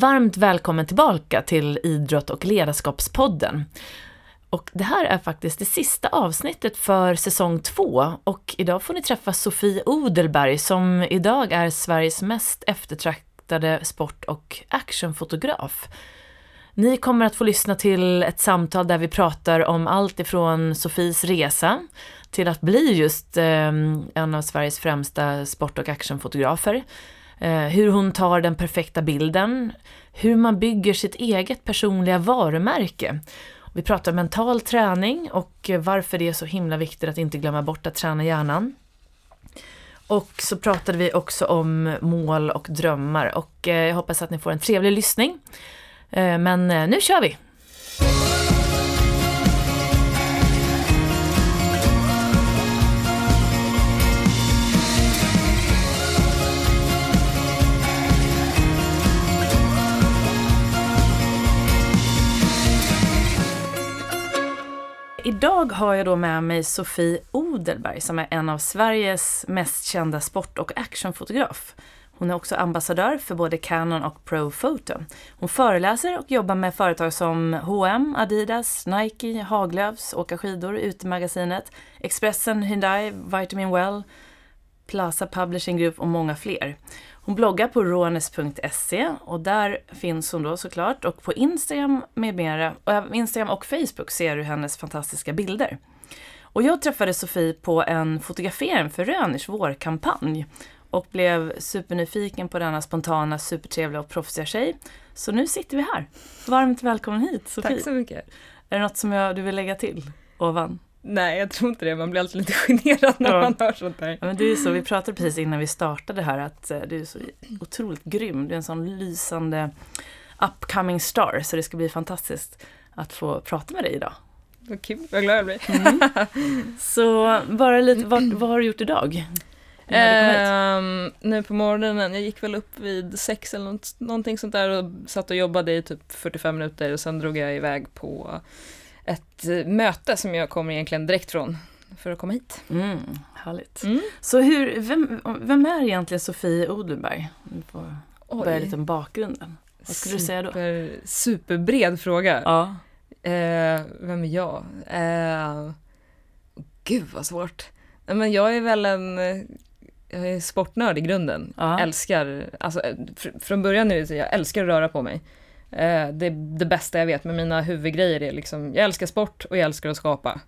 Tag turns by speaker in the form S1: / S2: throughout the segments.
S1: Varmt välkommen tillbaka till Idrott och ledarskapspodden. Och det här är faktiskt det sista avsnittet för säsong två och idag får ni träffa Sofie Odelberg som idag är Sveriges mest eftertraktade sport och actionfotograf. Ni kommer att få lyssna till ett samtal där vi pratar om allt ifrån Sofies resa till att bli just ehm, en av Sveriges främsta sport och actionfotografer. Eh, hur hon tar den perfekta bilden, hur man bygger sitt eget personliga varumärke. Vi pratar mental träning och varför det är så himla viktigt att inte glömma bort att träna hjärnan. Och så pratade vi också om mål och drömmar och eh, jag hoppas att ni får en trevlig lyssning. Eh, men nu kör vi! Idag har jag då med mig Sofie Odelberg som är en av Sveriges mest kända sport och actionfotograf. Hon är också ambassadör för både Canon och Pro Photo. Hon föreläser och jobbar med företag som H&M, Adidas, Nike, Haglöfs, Åka skidor, Utemagasinet, Expressen, Hyundai, Vitamin Well, Plaza Publishing Group och många fler. Hon bloggar på roanes.se och där finns hon då såklart och på Instagram med mera, och Instagram och Facebook ser du hennes fantastiska bilder. Och jag träffade Sofie på en fotografering för Röners vårkampanj och blev supernyfiken på denna spontana, supertrevliga och proffsiga tjej. Så nu sitter vi här. Varmt välkommen hit Sofie.
S2: Tack så mycket.
S1: Är det något som jag, du vill lägga till ovan?
S2: Nej, jag tror inte det. Man blir alltid lite generad när ja. man hör sånt där.
S1: Ja, men det är så, vi pratade precis innan vi startade här att eh, du är så otroligt grym. Du är en sån lysande upcoming star, så det ska bli fantastiskt att få prata med dig idag.
S2: Vad kul, vad glad jag blir. Mm.
S1: Så bara lite, vad, vad har du gjort idag?
S2: Um, nu på morgonen, jag gick väl upp vid sex eller något, någonting sånt där och satt och jobbade i typ 45 minuter och sen drog jag iväg på ett eh, möte som jag kommer egentligen direkt från för att komma hit.
S1: Mm, härligt. Mm. Så hur, vem, vem är egentligen Sofie Odelberg? Vi får börja lite om bakgrunden. Vad skulle Super, du säga då?
S2: Superbred fråga. Ja. Eh, vem är jag? Eh, gud vad svårt. Men jag är väl en jag är sportnörd i grunden. Ja. Älskar, alltså fr från början är det så jag älskar att röra på mig. Eh, det är det bästa jag vet, men mina huvudgrejer är liksom, jag älskar sport och jag älskar att skapa.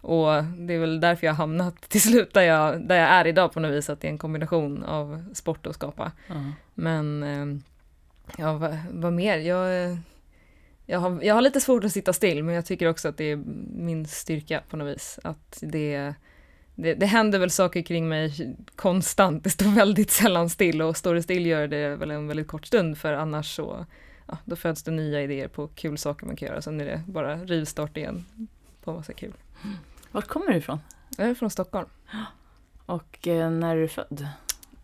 S2: Och det är väl därför jag har hamnat till slut där jag, där jag är idag på något vis, att det är en kombination av sport och skapa. Mm. Men, eh, ja vad, vad mer? Jag, jag, har, jag har lite svårt att sitta still, men jag tycker också att det är min styrka på något vis. Att det, det, det händer väl saker kring mig konstant, det står väldigt sällan still och står det still gör det väl en väldigt kort stund, för annars så ja, då föds det nya idéer på kul saker man kan göra. Sen är det bara rivstart igen på massa kul.
S1: Vart kommer du ifrån?
S2: Jag är från Stockholm.
S1: Och eh, när är du född?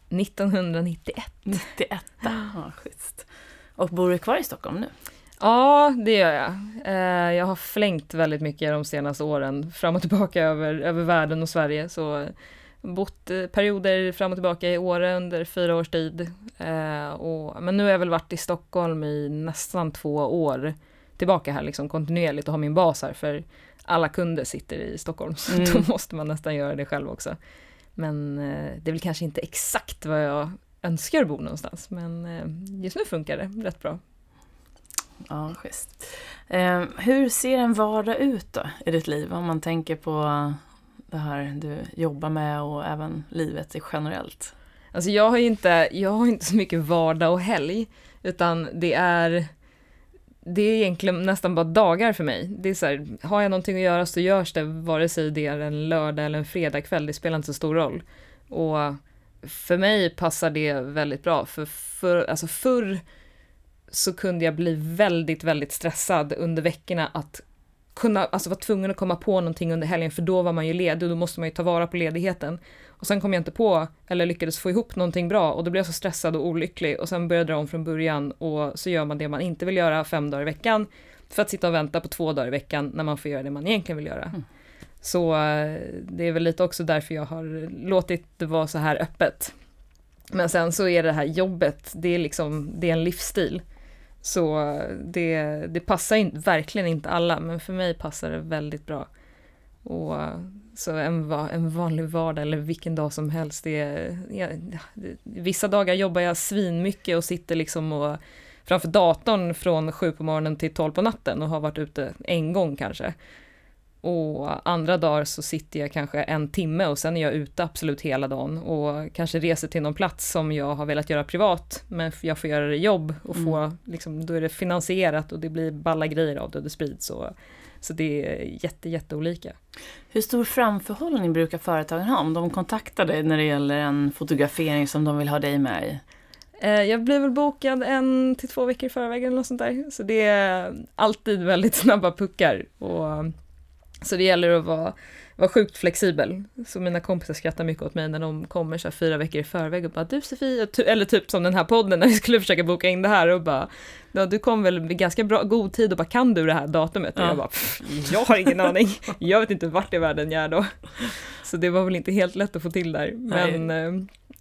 S2: 1991.
S1: 91, ja schysst. Och bor du kvar i Stockholm nu?
S2: Ja, det gör jag. Eh, jag har flängt väldigt mycket de senaste åren, fram och tillbaka över, över världen och Sverige. Så bott eh, perioder fram och tillbaka i Åre under fyra års tid. Eh, och, men nu har jag väl varit i Stockholm i nästan två år tillbaka här liksom kontinuerligt och har min bas här för alla kunder sitter i Stockholm så mm. då måste man nästan göra det själv också. Men eh, det är väl kanske inte exakt vad jag önskar bo någonstans men eh, just nu funkar det rätt bra.
S1: Ja, schysst. Eh, hur ser en vardag ut då i ditt liv om man tänker på det här du jobbar med och även livet generellt?
S2: Alltså jag har ju inte, jag har inte så mycket vardag och helg, utan det är det är egentligen nästan bara dagar för mig. Det är så här, har jag någonting att göra så görs det vare sig det är en lördag eller en fredagkväll, det spelar inte så stor roll. Och för mig passar det väldigt bra, för, för alltså förr så kunde jag bli väldigt, väldigt stressad under veckorna att kunna, alltså vara tvungen att komma på någonting under helgen för då var man ju ledig och då måste man ju ta vara på ledigheten. Och sen kom jag inte på eller lyckades få ihop någonting bra och då blev jag så stressad och olycklig och sen började jag dra om från början och så gör man det man inte vill göra fem dagar i veckan för att sitta och vänta på två dagar i veckan när man får göra det man egentligen vill göra. Mm. Så eh, det är väl lite också därför jag har låtit det vara så här öppet. Men sen så är det här jobbet, det är liksom, det är en livsstil. Så det, det passar in, verkligen inte alla, men för mig passar det väldigt bra. Och så en, en vanlig vardag eller vilken dag som helst, det är, ja, det, vissa dagar jobbar jag svinmycket och sitter liksom och framför datorn från sju på morgonen till tolv på natten och har varit ute en gång kanske. Och andra dagar så sitter jag kanske en timme och sen är jag ute absolut hela dagen och kanske reser till någon plats som jag har velat göra privat, men jag får göra det jobb och få, mm. liksom, då är det finansierat och det blir balla grejer av det och det sprids. Och, så det är jätte, jätteolika.
S1: Hur stor framförhållning brukar företagen ha om de kontaktar dig när det gäller en fotografering som de vill ha dig med i?
S2: Eh, jag blir väl bokad en till två veckor i förväg eller något sånt där. Så det är alltid väldigt snabba puckar. Och, så det gäller att vara, vara sjukt flexibel. Så mina kompisar skrattar mycket åt mig när de kommer så fyra veckor i förväg och bara du Sofia, eller typ som den här podden när vi skulle försöka boka in det här och bara ja, du kom väl med ganska bra, god tid och bara kan du det här datumet? Ja. Och jag bara jag har ingen aning, jag vet inte vart i världen jag är då. Så det var väl inte helt lätt att få till där. Men Nej. Eh,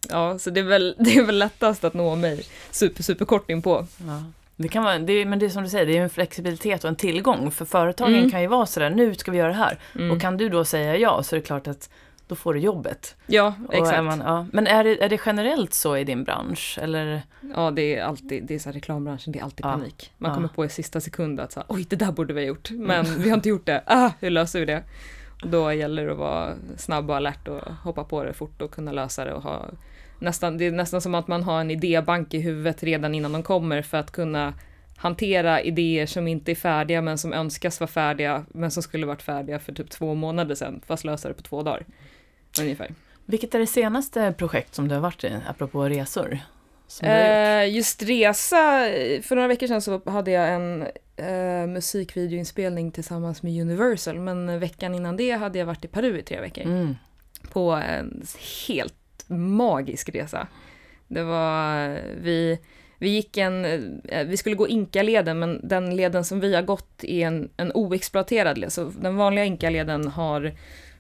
S2: Ja, så det är väl, det är väl lättast att nå mig super, super kort inpå.
S1: Ja. Det kan vara, det, men det är som du säger, det är en flexibilitet och en tillgång. För företagen mm. kan ju vara sådär, nu ska vi göra det här. Mm. Och kan du då säga ja så är det klart att då får du jobbet.
S2: Ja, exakt. Är
S1: man, ja. Men är det, är det generellt så i din bransch? Eller?
S2: Ja, det är alltid, det är så här, reklambranschen, det är alltid ja. panik. Man ja. kommer på i sista sekund att så oj, det där borde vi ha gjort, men mm. vi har inte gjort det. Ah, hur löser vi det? Då gäller det att vara snabb och alert och hoppa på det fort och kunna lösa det och ha nästan, det är nästan som att man har en idébank i huvudet redan innan de kommer för att kunna hantera idéer som inte är färdiga men som önskas vara färdiga men som skulle varit färdiga för typ två månader sedan fast lösa det på två dagar. Ungefär.
S1: Vilket är det senaste projekt som du har varit i, apropå resor?
S2: Eh, just resa, för några veckor sedan så hade jag en eh, musikvideoinspelning tillsammans med Universal men veckan innan det hade jag varit i Peru i tre veckor. Mm. På en helt magisk resa. Det var, vi, vi gick en, eh, vi skulle gå Inkaleden, men den leden som vi har gått är en, en oexploaterad led. Så den vanliga Inkaleden har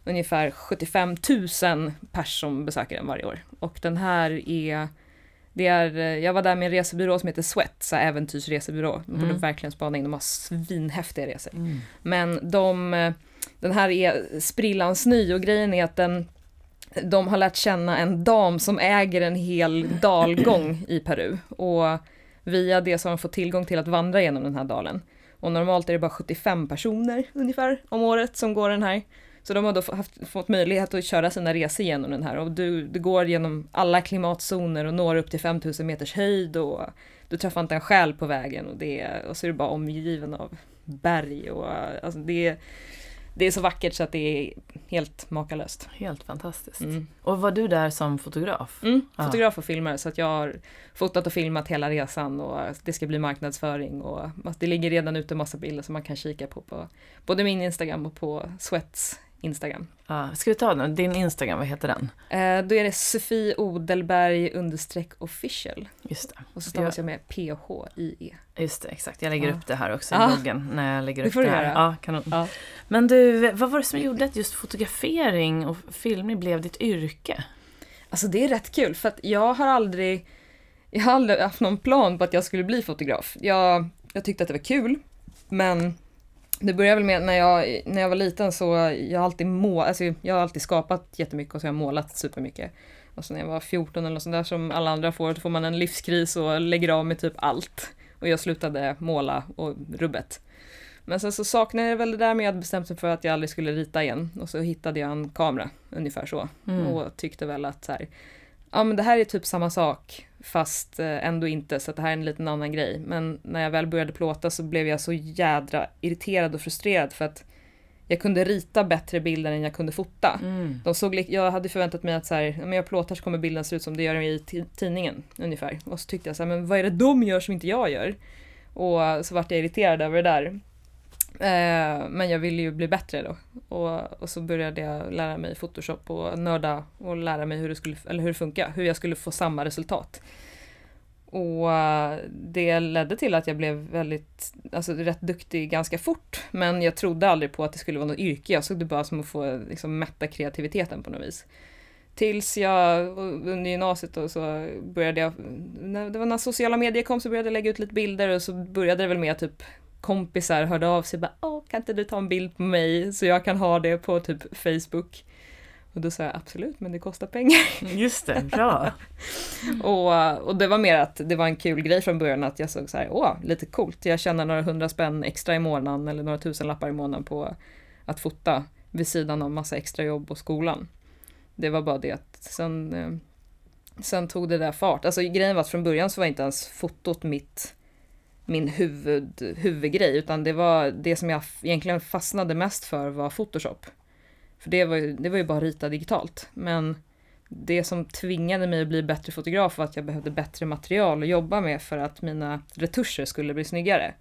S2: ungefär 75 000 pers som besöker den varje år. Och den här är, det är, jag var där med en resebyrå som heter Sweat, så äventyrsresebyrå. De borde mm. verkligen spana in, de har svinhäftiga resor. Mm. Men de, den här är sprillans ny och grejen är att den de har lärt känna en dam som äger en hel dalgång i Peru och via det så har de fått tillgång till att vandra genom den här dalen. Och normalt är det bara 75 personer ungefär om året som går den här. Så de har då haft, fått möjlighet att köra sina resor genom den här och du, du går genom alla klimatzoner och når upp till 5000 meters höjd och du träffar inte en själ på vägen och, det, och så är du bara omgiven av berg och alltså det det är så vackert så att det är helt makalöst.
S1: Helt fantastiskt. Mm. Och var du där som fotograf?
S2: Mm, fotograf och filmare så att jag har fotat och filmat hela resan och det ska bli marknadsföring och det ligger redan ute massa bilder som man kan kika på på både min Instagram och på Sweats Instagram.
S1: Ja, ska vi ta den? Din Instagram, vad heter den?
S2: Eh, då är det Sofie Odelberg understreck official.
S1: Just det.
S2: Och så stavas jag med PH-I-E.
S1: Just det, exakt. Jag lägger ja. upp det här också i ja. bloggen när jag lägger det upp det här. Ja, kanon. Ja. Men du, vad var det som gjorde att just fotografering och filmning blev ditt yrke?
S2: Alltså det är rätt kul för att jag har aldrig, jag har aldrig haft någon plan på att jag skulle bli fotograf. Jag, jag tyckte att det var kul, men det började väl med när jag, när jag var liten så jag har alltid må, alltså jag har alltid skapat jättemycket och så har jag målat supermycket. Och så när jag var 14 eller sånt där som alla andra får, då får man en livskris och lägger av med typ allt. Och jag slutade måla och rubbet. Men sen så saknade jag väl det där med att bestämt mig för att jag aldrig skulle rita igen. Och så hittade jag en kamera, ungefär så. Mm. Och tyckte väl att så här, ja men det här är typ samma sak fast eh, ändå inte så det här är en liten annan grej. Men när jag väl började plåta så blev jag så jädra irriterad och frustrerad för att jag kunde rita bättre bilder än jag kunde fota. Mm. De såg, jag hade förväntat mig att så här, om jag plåtar så kommer bilden se ut som det gör i tidningen ungefär. Och så tyckte jag så här, men vad är det de gör som inte jag gör? Och så vart jag irriterad över det där. Eh, men jag ville ju bli bättre då. Och, och, så började jag lära mig Photoshop och nörda och lära mig hur det, skulle, eller hur det funkar, hur jag skulle få samma resultat. Och eh, det ledde till att jag blev väldigt, alltså rätt duktig ganska fort. Men jag trodde aldrig på att det skulle vara något yrke. Jag såg det bara som att få liksom, mätta kreativiteten på något vis. Tills jag under gymnasiet då så började jag, det var när sociala medier kom så började jag lägga ut lite bilder och så började det väl med typ kompisar hörde av sig bara Åh, kan inte du ta en bild på mig så jag kan ha det på typ Facebook. Och då sa jag absolut, men det kostar pengar.
S1: Just det, bra.
S2: och, och det var mer att det var en kul grej från början att jag såg så här, åh, lite coolt, jag tjänar några hundra spänn extra i månaden eller några tusen lappar i månaden på att fota vid sidan av massa extra jobb och skolan. Det var bara det att sen, eh, sen tog det där fart. Alltså grejen var att från början så var inte ens fotot mitt min huvud, huvudgrej, utan det var det som jag egentligen fastnade mest för var Photoshop. För det var ju, det var ju bara rita digitalt. Men det som tvingade mig att bli bättre fotograf var att jag behövde bättre material att jobba med för att mina retuscher skulle bli snyggare.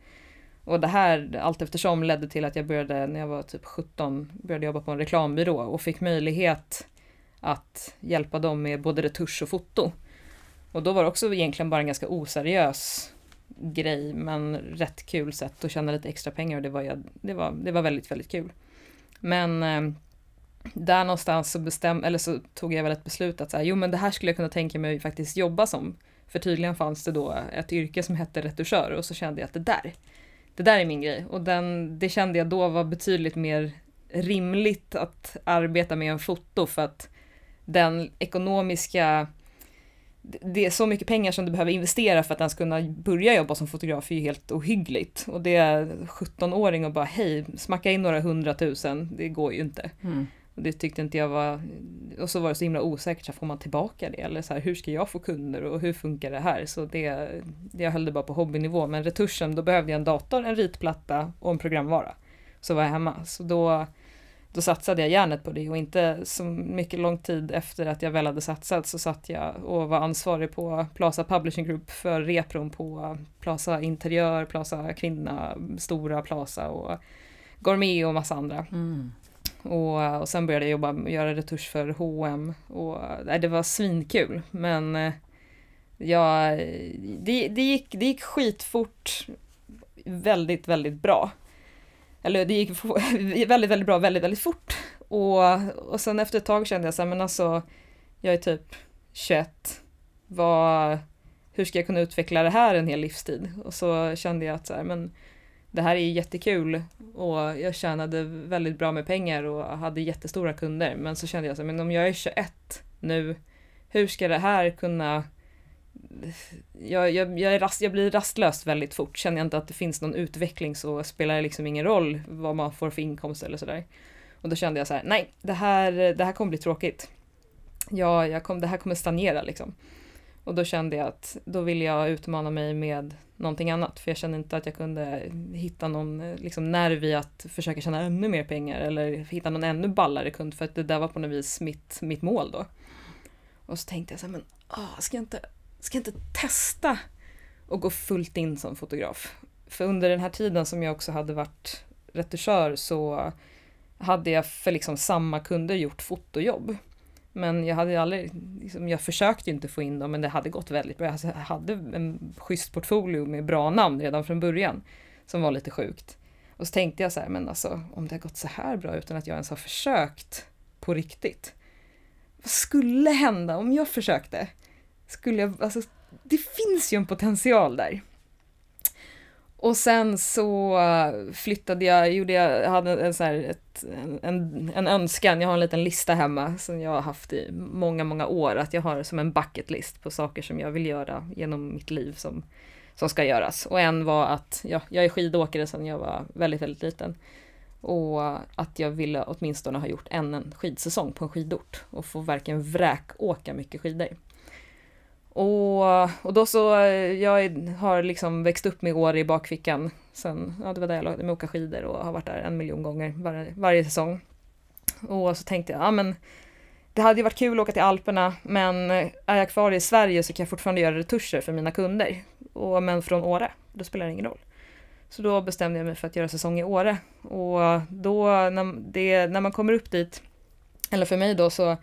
S2: Och det här allt eftersom ledde till att jag började, när jag var typ 17, började jobba på en reklambyrå och fick möjlighet att hjälpa dem med både retusch och foto. Och då var det också egentligen bara en ganska oseriös grej, men rätt kul sätt att tjäna lite extra pengar och det var, det var, det var väldigt, väldigt kul. Men eh, där någonstans så, bestäm, eller så tog jag väl ett beslut att så här, jo men det här skulle jag kunna tänka mig faktiskt jobba som. För tydligen fanns det då ett yrke som hette retuschör och så kände jag att det där, det där är min grej. Och den, det kände jag då var betydligt mer rimligt att arbeta med en foto för att den ekonomiska det är så mycket pengar som du behöver investera för att ens kunna börja jobba som fotograf är ju helt ohyggligt. Och det är 17-åring och bara hej, smacka in några hundratusen, det går ju inte. Mm. Och det tyckte inte jag var, och så var det så himla osäkert, så får man tillbaka det? Eller så här, hur ska jag få kunder och hur funkar det här? Så det, jag höll det bara på hobbynivå, men retuschen, då behövde jag en dator, en ritplatta och en programvara. Så var jag hemma, så då då satsade jag järnet på det och inte så mycket lång tid efter att jag väl hade satsat så satt jag och var ansvarig på Plaza Publishing Group för repron på Plaza Interiör, Plaza Kvinna, Stora Plaza och Gourmet och massa andra. Mm. Och, och sen började jag jobba och göra retusch för H&M och nej, det var svinkul men eh, ja, det, det, gick, det gick skitfort väldigt, väldigt bra eller det gick väldigt, väldigt bra väldigt, väldigt fort. Och, och sen efter ett tag kände jag så här, men alltså, jag är typ 21, vad, hur ska jag kunna utveckla det här en hel livstid? Och så kände jag att så här, men det här är jättekul och jag tjänade väldigt bra med pengar och hade jättestora kunder. Men så kände jag så här, men om jag är 21 nu, hur ska det här kunna jag, jag, jag, rast, jag, blir rastlös väldigt fort. Känner jag inte att det finns någon utveckling så spelar det liksom ingen roll vad man får för inkomst eller sådär. Och då kände jag så här, nej, det här, det här kommer bli tråkigt. Ja, jag kom, det här kommer stagnera liksom. Och då kände jag att då vill jag utmana mig med någonting annat. För jag kände inte att jag kunde hitta någon liksom, nerv i att försöka tjäna ännu mer pengar eller hitta någon ännu ballare kund. För att det där var på något vis mitt, mitt mål då. Och så tänkte jag så här, men åh, ska jag inte ska jag inte testa och gå fullt in som fotograf? För under den här tiden som jag också hade varit retuschör så hade jag för liksom samma kunder gjort fotojobb. Men jag hade aldrig, liksom, jag försökte inte få in dem men det hade gått väldigt bra. Alltså, jag hade en schysst portfolio med bra namn redan från början som var lite sjukt. Och så tänkte jag så här, men alltså om det har gått så här bra utan att jag ens har försökt på riktigt. Vad skulle hända om jag försökte? Skulle jag, alltså, det finns ju en potential där. Och sen så eh, flyttade jag, gjorde jag, jag hade en, så här, ett, en, en önskan, jag har en liten lista hemma som jag har haft i många, många år, att jag har som en bucket list på saker som jag vill göra genom mitt liv som, som ska göras. Och en var att, ja, jag är skidåkare sedan jag var väldigt, väldigt liten. Och att jag ville åtminstone ha gjort en, en skidsäsong på en skidort och få verkligen vräkåka mycket skidor. Och, och då så, eh, jag har liksom växt upp med år i bakfickan sen, ja det var där jag lärde mig åka skidor och har varit där en miljon gånger var, varje säsong. Och så tänkte jag, ja men det hade ju varit kul att åka till Alperna, men eh, är jag kvar i Sverige så kan jag fortfarande göra retuscher för mina kunder. Och, men från Åre, då spelar det ingen roll. Så då bestämde jag mig för att göra säsong i Åre. Och då när, det, när man kommer upp dit, eller för mig då så,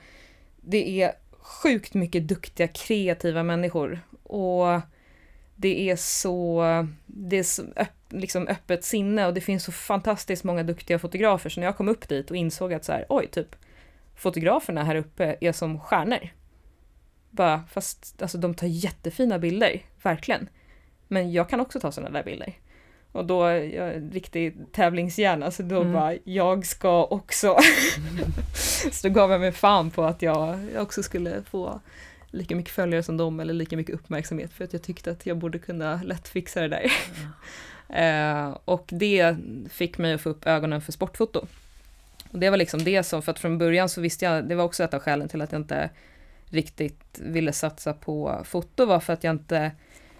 S2: det är sjukt mycket duktiga, kreativa människor. Och det är så, det är så öpp, liksom öppet sinne och det finns så fantastiskt många duktiga fotografer. Så när jag kom upp dit och insåg att så här, oj, typ fotograferna här uppe är som stjärnor. Bara, fast alltså, de tar jättefina bilder, verkligen. Men jag kan också ta sådana där bilder. Och då är jag en riktig tävlingshjärna, så då mm. bara, jag ska också. så då gav jag mig fan på att jag också skulle få lika mycket följare som dem eller lika mycket uppmärksamhet för att jag tyckte att jag borde kunna lätt fixa det där. Mm. eh, och det fick mig att få upp ögonen för sportfoto. Och det var liksom det som, för att från början så visste jag, det var också ett av skälen till att jag inte riktigt ville satsa på foto var för att jag inte,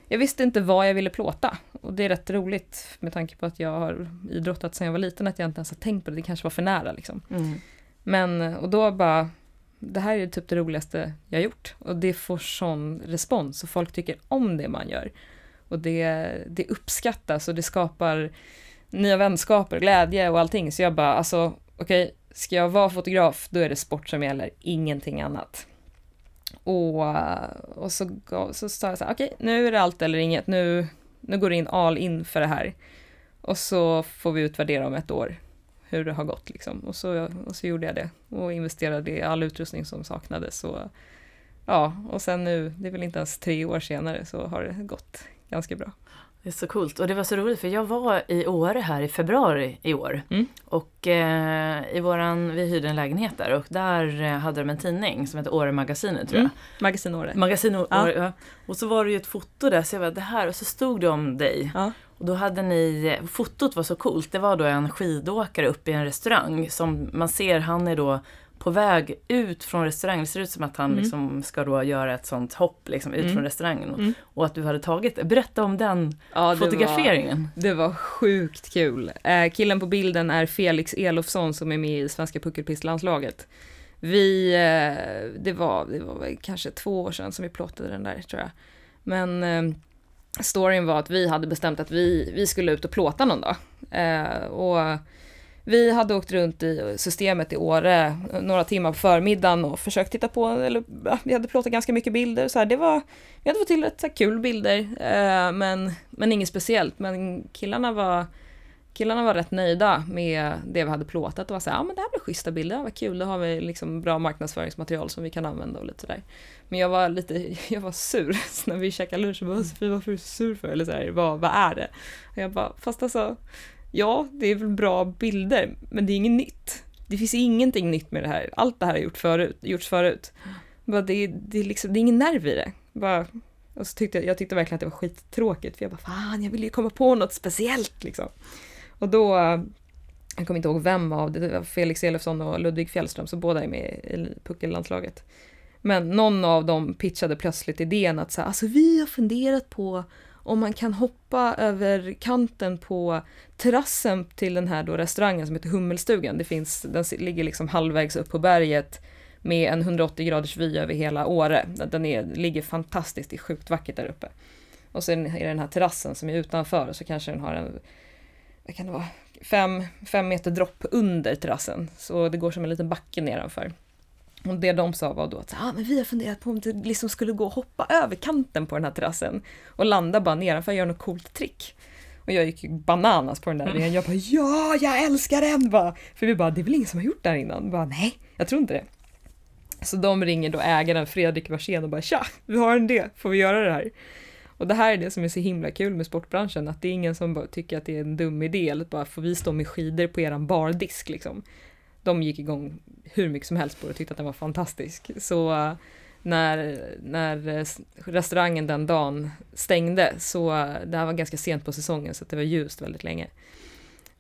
S2: jag visste inte vad jag ville plåta. Och det är rätt roligt med tanke på att jag har idrottat sedan jag var liten att jag inte ens har tänkt på det, det kanske var för nära liksom. Mm. Men, och då bara, det här är typ det roligaste jag gjort. Och det får sån respons och folk tycker om det man gör. Och det, det uppskattas och det skapar nya vänskaper, glädje och allting. Så jag bara, alltså okej, okay, ska jag vara fotograf, då är det sport som gäller, ingenting annat. Och, och så, så sa jag så här, okej, okay, nu är det allt eller inget, nu, nu går det in all in för det här. Och så får vi utvärdera om ett år hur det har gått liksom. Och så, och så gjorde jag det och investerade i all utrustning som saknades. Och, ja, och sen nu, det är väl inte ens tre år senare, så har det gått ganska bra.
S1: Det är så coolt. Och det var så roligt för jag var i Åre här i februari i år. Mm. Och eh, i våran, vi hyrde en lägenhet där och där eh, hade de en tidning som heter Åre Magasinet tror jag. Mm.
S2: Magasin Åre.
S1: Magasin Åre, ja. ja. Och så var det ju ett foto där så jag bara det här och så stod det om dig. Ja. Och då hade ni, fotot var så coolt, det var då en skidåkare uppe i en restaurang som man ser, han är då på väg ut från restaurangen. Det ser ut som att han mm. liksom ska då göra ett sånt hopp liksom, ut mm. från restaurangen. Och, mm. och, att du hade tagit Berätta om den ja, det fotograferingen.
S2: Var, det var sjukt kul. Eh, killen på bilden är Felix Elofsson som är med i svenska puckelpistlandslaget. Vi, eh, det, var, det var kanske två år sedan som vi plottade den där tror jag. Men eh, storyn var att vi hade bestämt att vi, vi skulle ut och plåta någon dag. Eh, och vi hade åkt runt i systemet i Åre några timmar på förmiddagen och försökt titta på, eller vi hade plåtat ganska mycket bilder. Så här, det var, vi hade fått till rätt kul bilder, eh, men, men inget speciellt. Men killarna var, killarna var rätt nöjda med det vi hade plåtat och var så här, ja men det här blir schyssta bilder, vad kul, då har vi liksom bra marknadsföringsmaterial som vi kan använda och lite sådär. Men jag var lite, jag var sur när vi käkade lunch, och bara Sofie varför är du sur för? Eller så här, vad, vad är det? Och jag bara, fast alltså ja, det är väl bra bilder, men det är inget nytt. Det finns ingenting nytt med det här. Allt det här har gjort förut, gjorts förut. Bara det, det, är liksom, det är ingen nerv i det. Bara, och så tyckte jag, jag tyckte verkligen att det var skittråkigt, för jag bara fan, jag vill ju komma på något speciellt liksom. Och då, jag kommer inte ihåg vem av det, det var Felix Elofsson och Ludvig Fjällström, så båda är med i puckellandslaget. Men någon av dem pitchade plötsligt idén att så här, alltså vi har funderat på om man kan hoppa över kanten på terrassen till den här då restaurangen som heter Hummelstugan. Det finns, den ligger liksom halvvägs upp på berget med en 180 graders vy över hela Åre. Den är, ligger fantastiskt, det är sjukt vackert där uppe. Och sen är det den här terrassen som är utanför och så kanske den har en, vad kan det vara, fem, fem meter dropp under terrassen. Så det går som en liten backe nedanför. Och det de sa var då att ah, men vi har funderat på om det liksom skulle gå att hoppa över kanten på den här terrassen och landa bara nedanför och göra något coolt trick. Och jag gick ju bananas på den där idén. Jag bara ja, jag älskar den! Bara. För vi bara, det är väl ingen som har gjort det här innan? Bara, Nej, jag tror inte det. Så de ringer då ägaren Fredrik Warsén och bara tja, vi har en idé, får vi göra det här? Och det här är det som är så himla kul med sportbranschen, att det är ingen som bara tycker att det är en dum idé, eller bara får vi stå med skidor på eran bardisk liksom de gick igång hur mycket som helst på det och tyckte att den var fantastisk. Så eh, när, när eh, restaurangen den dagen stängde så eh, det här var ganska sent på säsongen så det var ljust väldigt länge.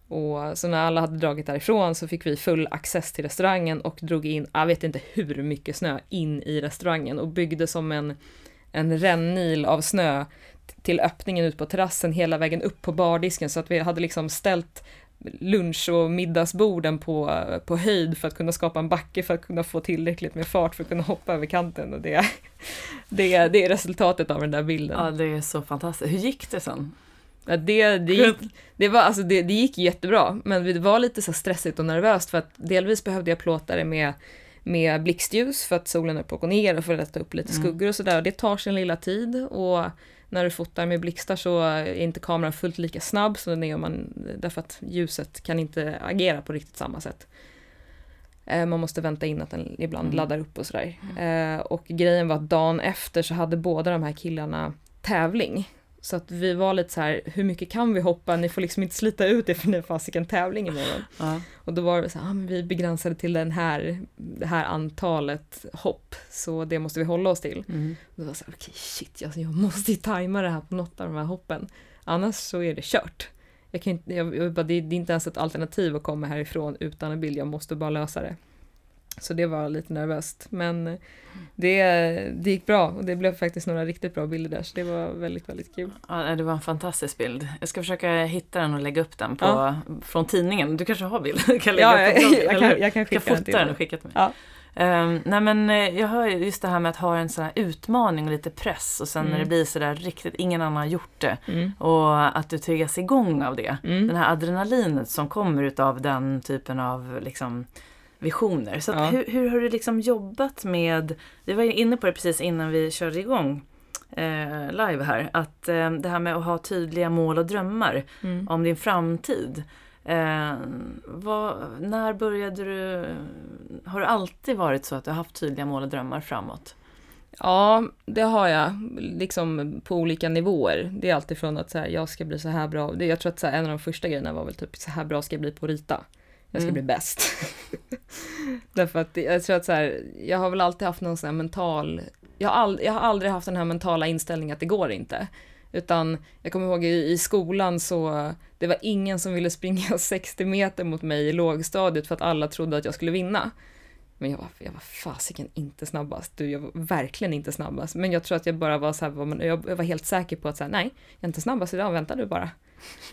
S2: Och så när alla hade dragit därifrån så fick vi full access till restaurangen och drog in, jag vet inte hur mycket snö, in i restaurangen och byggde som en, en rännil av snö till öppningen ut på terrassen hela vägen upp på bardisken så att vi hade liksom ställt lunch och middagsborden på, på höjd för att kunna skapa en backe för att kunna få tillräckligt med fart för att kunna hoppa över kanten. Och det, det, det är resultatet av den där bilden.
S1: Ja, det är så fantastiskt. Hur gick det sen?
S2: Ja, det, det, gick, det, var, alltså det, det gick jättebra, men det var lite så stressigt och nervöst för att delvis behövde jag plåta det med, med blixtljus för att solen är på gå ner och för att ta upp lite mm. skuggor och sådär. Det tar sin lilla tid och när du fotar med blixtar så är inte kameran fullt lika snabb som den är om man, därför att ljuset kan inte agera på riktigt samma sätt. Eh, man måste vänta in att den ibland mm. laddar upp och sådär. Eh, och grejen var att dagen efter så hade båda de här killarna tävling. Så att vi var lite så här, hur mycket kan vi hoppa? Ni får liksom inte slita ut det för ni har fasiken tävling imorgon. Ja. Och då var det så här, ah, vi begränsade till den här, det här antalet hopp, så det måste vi hålla oss till. Mm. Och då var så här, okej okay, shit, alltså, jag måste ju tajma det här på något av de här hoppen. Annars så är det kört. Jag kan inte, jag, jag, det är inte ens ett alternativ att komma härifrån utan en bild, jag måste bara lösa det. Så det var lite nervöst. Men det, det gick bra och det blev faktiskt några riktigt bra bilder där så det var väldigt, väldigt kul.
S1: Ja, det var en fantastisk bild. Jag ska försöka hitta den och lägga upp den på, ja. från tidningen. Du kanske har bild?
S2: kan lägga ja, jag, jag, kan, jag kan skicka
S1: kan fota den och skicka till mig. Ja. Um, nej men eh, jag hör just det här med att ha en sån här utmaning och lite press och sen mm. när det blir sådär riktigt, ingen annan har gjort det. Mm. Och att du triggas igång av det. Mm. Den här adrenalinet som kommer utav den typen av liksom visioner. Så ja. hur, hur, har du liksom jobbat med, vi var inne på det precis innan vi körde igång eh, live här, att eh, det här med att ha tydliga mål och drömmar mm. om din framtid. Eh, vad, när började du, har det alltid varit så att du har haft tydliga mål och drömmar framåt?
S2: Ja, det har jag, liksom på olika nivåer. Det är alltid från att så här, jag ska bli så här bra. Jag tror att så här, en av de första grejerna var väl typ så här bra ska jag bli på att rita. Jag ska mm. bli bäst. Därför att jag tror att så här, jag har väl alltid haft någon sån här mental, jag har, all, jag har aldrig haft den här mentala inställningen att det går inte. Utan jag kommer ihåg i, i skolan så, det var ingen som ville springa 60 meter mot mig i lågstadiet för att alla trodde att jag skulle vinna. Men jag var, jag var fasiken inte snabbast. Du, jag var verkligen inte snabbast. Men jag tror att jag bara var så här, jag var helt säker på att säga nej, jag är inte snabbast idag, vänta du bara.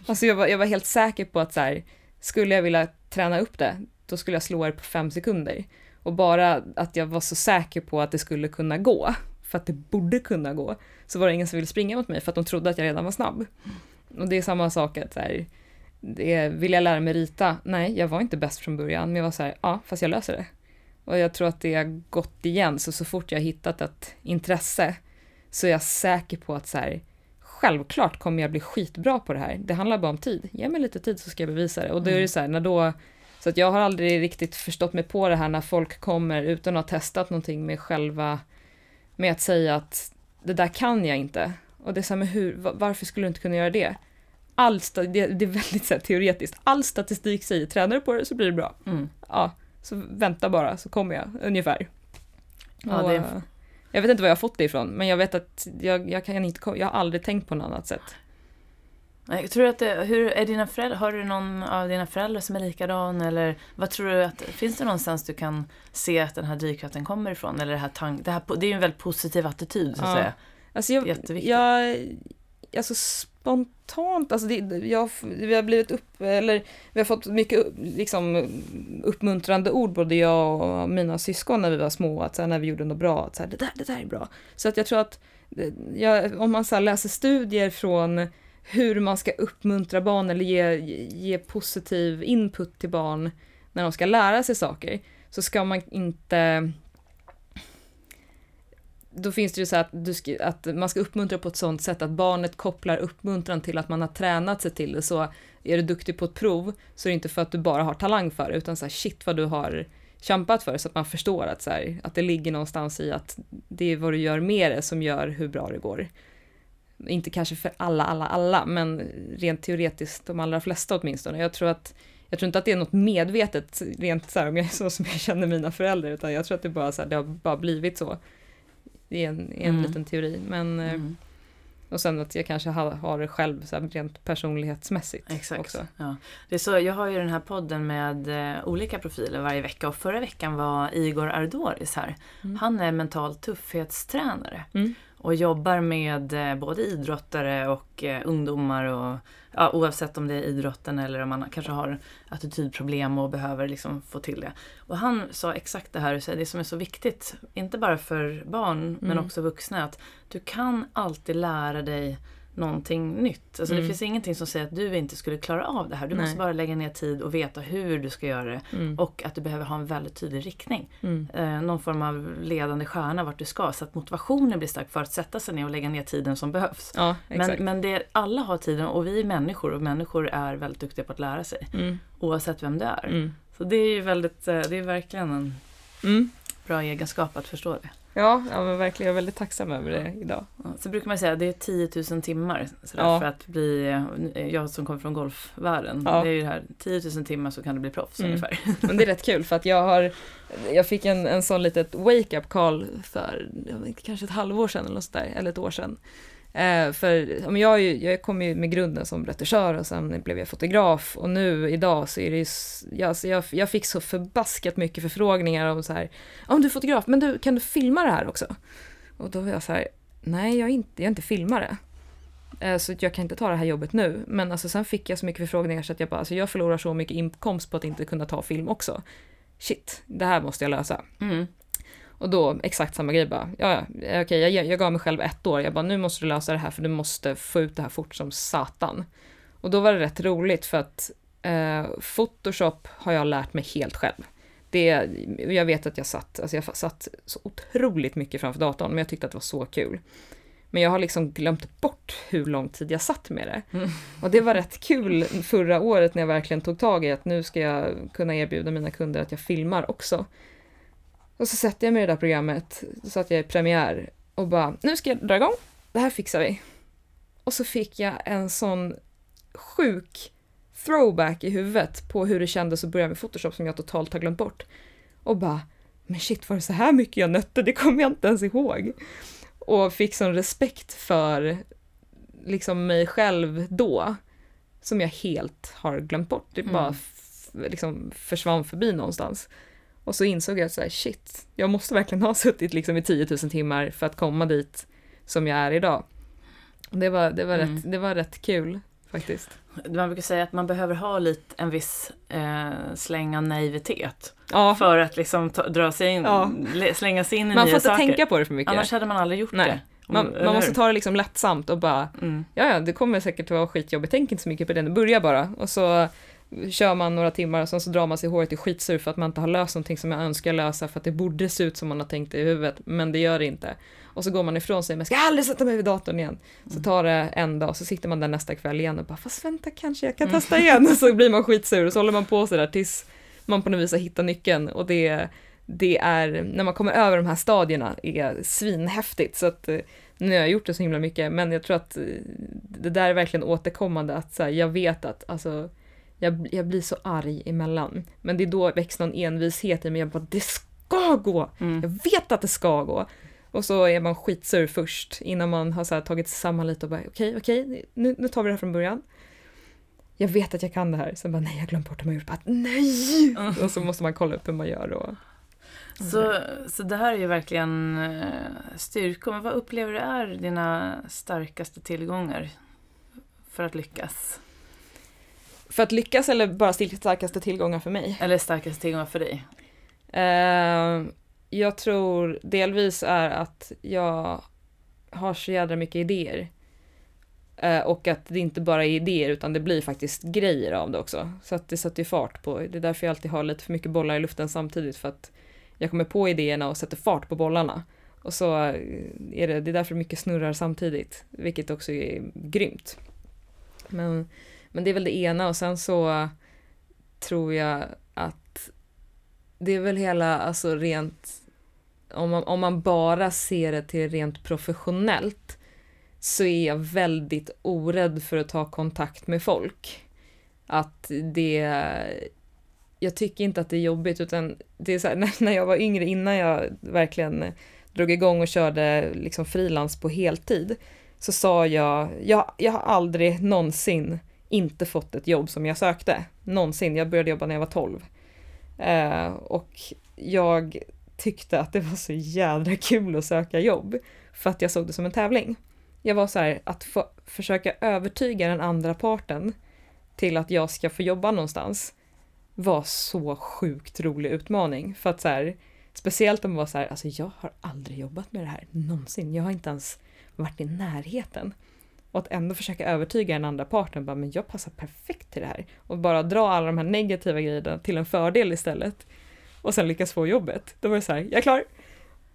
S2: Alltså jag var, jag var helt säker på att så här, skulle jag vilja träna upp det, då skulle jag slå er på fem sekunder. Och bara att jag var så säker på att det skulle kunna gå, för att det borde kunna gå, så var det ingen som ville springa mot mig för att de trodde att jag redan var snabb. Och det är samma sak att så här, det, vill jag lära mig rita? Nej, jag var inte bäst från början, men jag var så här, ja, fast jag löser det. Och jag tror att det har gått igen, så så fort jag har hittat ett intresse så är jag säker på att så här, självklart kommer jag bli skitbra på det här. Det handlar bara om tid. Ge mig lite tid så ska jag bevisa det. Och då är det mm. så här, när då så att jag har aldrig riktigt förstått mig på det här när folk kommer utan att ha testat någonting med själva, med att säga att det där kan jag inte. Och det är så här, men hur, varför skulle du inte kunna göra det? All, det, det är väldigt så här, teoretiskt. All statistik säger, tränar du på det så blir det bra. Mm. Ja, så vänta bara så kommer jag, ungefär. Ja, det... Jag vet inte var jag har fått det ifrån, men jag vet att jag, jag, kan inte, jag har aldrig tänkt på något annat sätt.
S1: Jag tror att det, hur är dina föräldrar, har du någon av dina föräldrar som är likadan eller vad tror du att, finns det någonstans du kan se att den här drivkraften kommer ifrån? Eller det här, tank, det, här det är ju en väldigt positiv attityd så att ja. säga.
S2: Alltså jag, Jätteviktigt. Jag, alltså spontant, alltså det, jag, vi har blivit upp, eller vi har fått mycket liksom, uppmuntrande ord, både jag och mina syskon när vi var små, att så här, när vi gjorde något bra, att så här, det, där, det där är bra. Så att jag tror att eh, jag, om man så läser studier från hur man ska uppmuntra barn eller ge, ge positiv input till barn när de ska lära sig saker, så ska man inte då finns det ju så att, du att man ska uppmuntra på ett sånt sätt att barnet kopplar uppmuntran till att man har tränat sig till det. Så är du duktig på ett prov så är det inte för att du bara har talang för det, utan så här, shit vad du har kämpat för så att man förstår att, så här, att det ligger någonstans i att det är vad du gör med det som gör hur bra det går. Inte kanske för alla, alla, alla, men rent teoretiskt de allra flesta åtminstone. Jag tror att jag tror inte att det är något medvetet, rent så här, om jag är så som jag känner mina föräldrar, utan jag tror att det bara så här, det har bara blivit så. Är en, en mm. liten teori. Men, eh, mm. Och sen att jag kanske har, har det själv så här, rent personlighetsmässigt
S1: Exakt.
S2: också.
S1: Ja. Det är så, jag har ju den här podden med eh, olika profiler varje vecka och förra veckan var Igor Ardoris här. Mm. Han är mental tuffhetstränare. Mm och jobbar med eh, både idrottare och eh, ungdomar och ja, oavsett om det är idrotten eller om man kanske har attitydproblem och behöver liksom få till det. Och han sa exakt det här, det som är så viktigt, inte bara för barn mm. men också vuxna, att du kan alltid lära dig någonting nytt. Alltså mm. Det finns ingenting som säger att du inte skulle klara av det här. Du Nej. måste bara lägga ner tid och veta hur du ska göra det. Mm. Och att du behöver ha en väldigt tydlig riktning. Mm. Eh, någon form av ledande stjärna vart du ska. Så att motivationen blir stark för att sätta sig ner och lägga ner tiden som behövs.
S2: Ja,
S1: men men det, alla har tiden och vi är människor och människor är väldigt duktiga på att lära sig. Mm. Oavsett vem du är.
S2: Mm.
S1: Så det är ju väldigt, eh, det är verkligen en mm. bra egenskap att förstå det.
S2: Ja, ja men verkligen. Jag är väldigt tacksam över det idag.
S1: så brukar man säga att det är 10 000 timmar sådär, ja. för att bli, eh, jag som kommer från golfvärlden, ja. det är ju det här 10 000 timmar så kan du bli proffs mm. ungefär.
S2: Men det är rätt kul för att jag har, jag fick en, en sån litet wake-up call för kanske ett halvår sedan eller något sådär, eller ett år sedan. Eh, för jag, jag, jag kom ju med grunden som regissör och sen blev jag fotograf och nu idag så är det ju, jag, jag, jag fick så förbaskat mycket förfrågningar om så här, om du är fotograf, men du, kan du filma det här också? Och då var jag så här, nej jag är inte, jag är inte filmare. Eh, så jag kan inte ta det här jobbet nu. Men alltså sen fick jag så mycket förfrågningar så att jag bara, alltså jag förlorar så mycket inkomst på att inte kunna ta film också. Shit, det här måste jag lösa. Mm. Och då exakt samma grej bara, ja, ja okej, okay, jag, jag gav mig själv ett år, jag bara nu måste du lösa det här för du måste få ut det här fort som satan. Och då var det rätt roligt för att eh, Photoshop har jag lärt mig helt själv. Det, jag vet att jag satt, alltså jag satt så otroligt mycket framför datorn, men jag tyckte att det var så kul. Men jag har liksom glömt bort hur lång tid jag satt med det. Mm. Och det var rätt kul förra året när jag verkligen tog tag i att nu ska jag kunna erbjuda mina kunder att jag filmar också. Och så sätter jag mig i det där programmet, så att jag är premiär och bara, nu ska jag dra igång, det här fixar vi. Och så fick jag en sån sjuk throwback i huvudet på hur det kändes att börja med Photoshop som jag totalt har glömt bort. Och bara, men shit var det så här mycket jag nötte? Det kommer jag inte ens ihåg. Och fick sån respekt för liksom mig själv då, som jag helt har glömt bort. Det bara mm. liksom försvann förbi någonstans. Och så insåg jag att så här, shit, jag måste verkligen ha suttit liksom i 10 000 timmar för att komma dit som jag är idag. Det var, det var, mm. rätt, det var rätt kul faktiskt.
S1: Man brukar säga att man behöver ha lite, en viss eh, släng av naivitet. Ja. För att liksom ta, dra sig in, ja. slänga sig in i
S2: man nya
S1: saker.
S2: Man får inte tänka på det för mycket.
S1: Annars hade man aldrig gjort Nej. det.
S2: Man, man, måste ta det liksom lättsamt och bara, mm. ja ja, det kommer säkert att vara skitjobbigt, tänk inte så mycket på det, börja bara. Och så kör man några timmar och sen så drar man sig i håret i skitsur för att man inte har löst någonting som jag önskar lösa för att det borde se ut som man har tänkt det i huvudet, men det gör det inte. Och så går man ifrån sig, men ska aldrig sätta mig vid datorn igen. Så mm. tar det en dag, och så sitter man där nästa kväll igen och bara, fast vänta kanske jag kan mm. testa igen. Och så blir man skitsur och så håller man på sådär tills man på något vis har hittat nyckeln och det, det är, när man kommer över de här stadierna, är svinhäftigt. Så att eh, nu har jag gjort det så himla mycket, men jag tror att eh, det där är verkligen återkommande, att så här, jag vet att alltså jag, jag blir så arg emellan. Men det är då väcks någon envishet i mig. Jag bara, det ska gå! Mm. Jag vet att det ska gå! Och så är man skitsur först innan man har så tagit sig samman lite och bara okej, okay, okej, okay, nu, nu tar vi det här från början. Jag vet att jag kan det här. Sen bara nej, jag glömt bort hur man gjort. Bara, nej! Mm. Och så måste man kolla upp hur man gör. Och,
S1: så, så det här är ju verkligen eh, styrkor. Men vad upplever du är dina starkaste tillgångar för att lyckas?
S2: För att lyckas eller bara starkaste tillgångar för mig?
S1: Eller starkaste tillgångar för dig?
S2: Uh, jag tror delvis är att jag har så jädra mycket idéer. Uh, och att det inte bara är idéer utan det blir faktiskt grejer av det också. Så att det sätter fart på, det är därför jag alltid har lite för mycket bollar i luften samtidigt för att jag kommer på idéerna och sätter fart på bollarna. Och så är det, det är därför mycket snurrar samtidigt, vilket också är grymt. Men men det är väl det ena och sen så tror jag att det är väl hela, alltså rent, om man, om man bara ser det till rent professionellt så är jag väldigt orädd för att ta kontakt med folk. Att det, jag tycker inte att det är jobbigt utan det är så här, när jag var yngre innan jag verkligen drog igång och körde liksom frilans på heltid så sa jag, jag, jag har aldrig någonsin inte fått ett jobb som jag sökte. Någonsin. Jag började jobba när jag var 12. Eh, och jag tyckte att det var så jädra kul att söka jobb. För att jag såg det som en tävling. Jag var så här, att få, försöka övertyga den andra parten till att jag ska få jobba någonstans var så sjukt rolig utmaning. För att så här, speciellt om man var så här, alltså jag har aldrig jobbat med det här någonsin. Jag har inte ens varit i närheten. Och att ändå försöka övertyga den andra parten, bara, men jag passar perfekt till det här. Och bara dra alla de här negativa grejerna till en fördel istället. Och sen lyckas få jobbet. Då var det så här, jag är klar.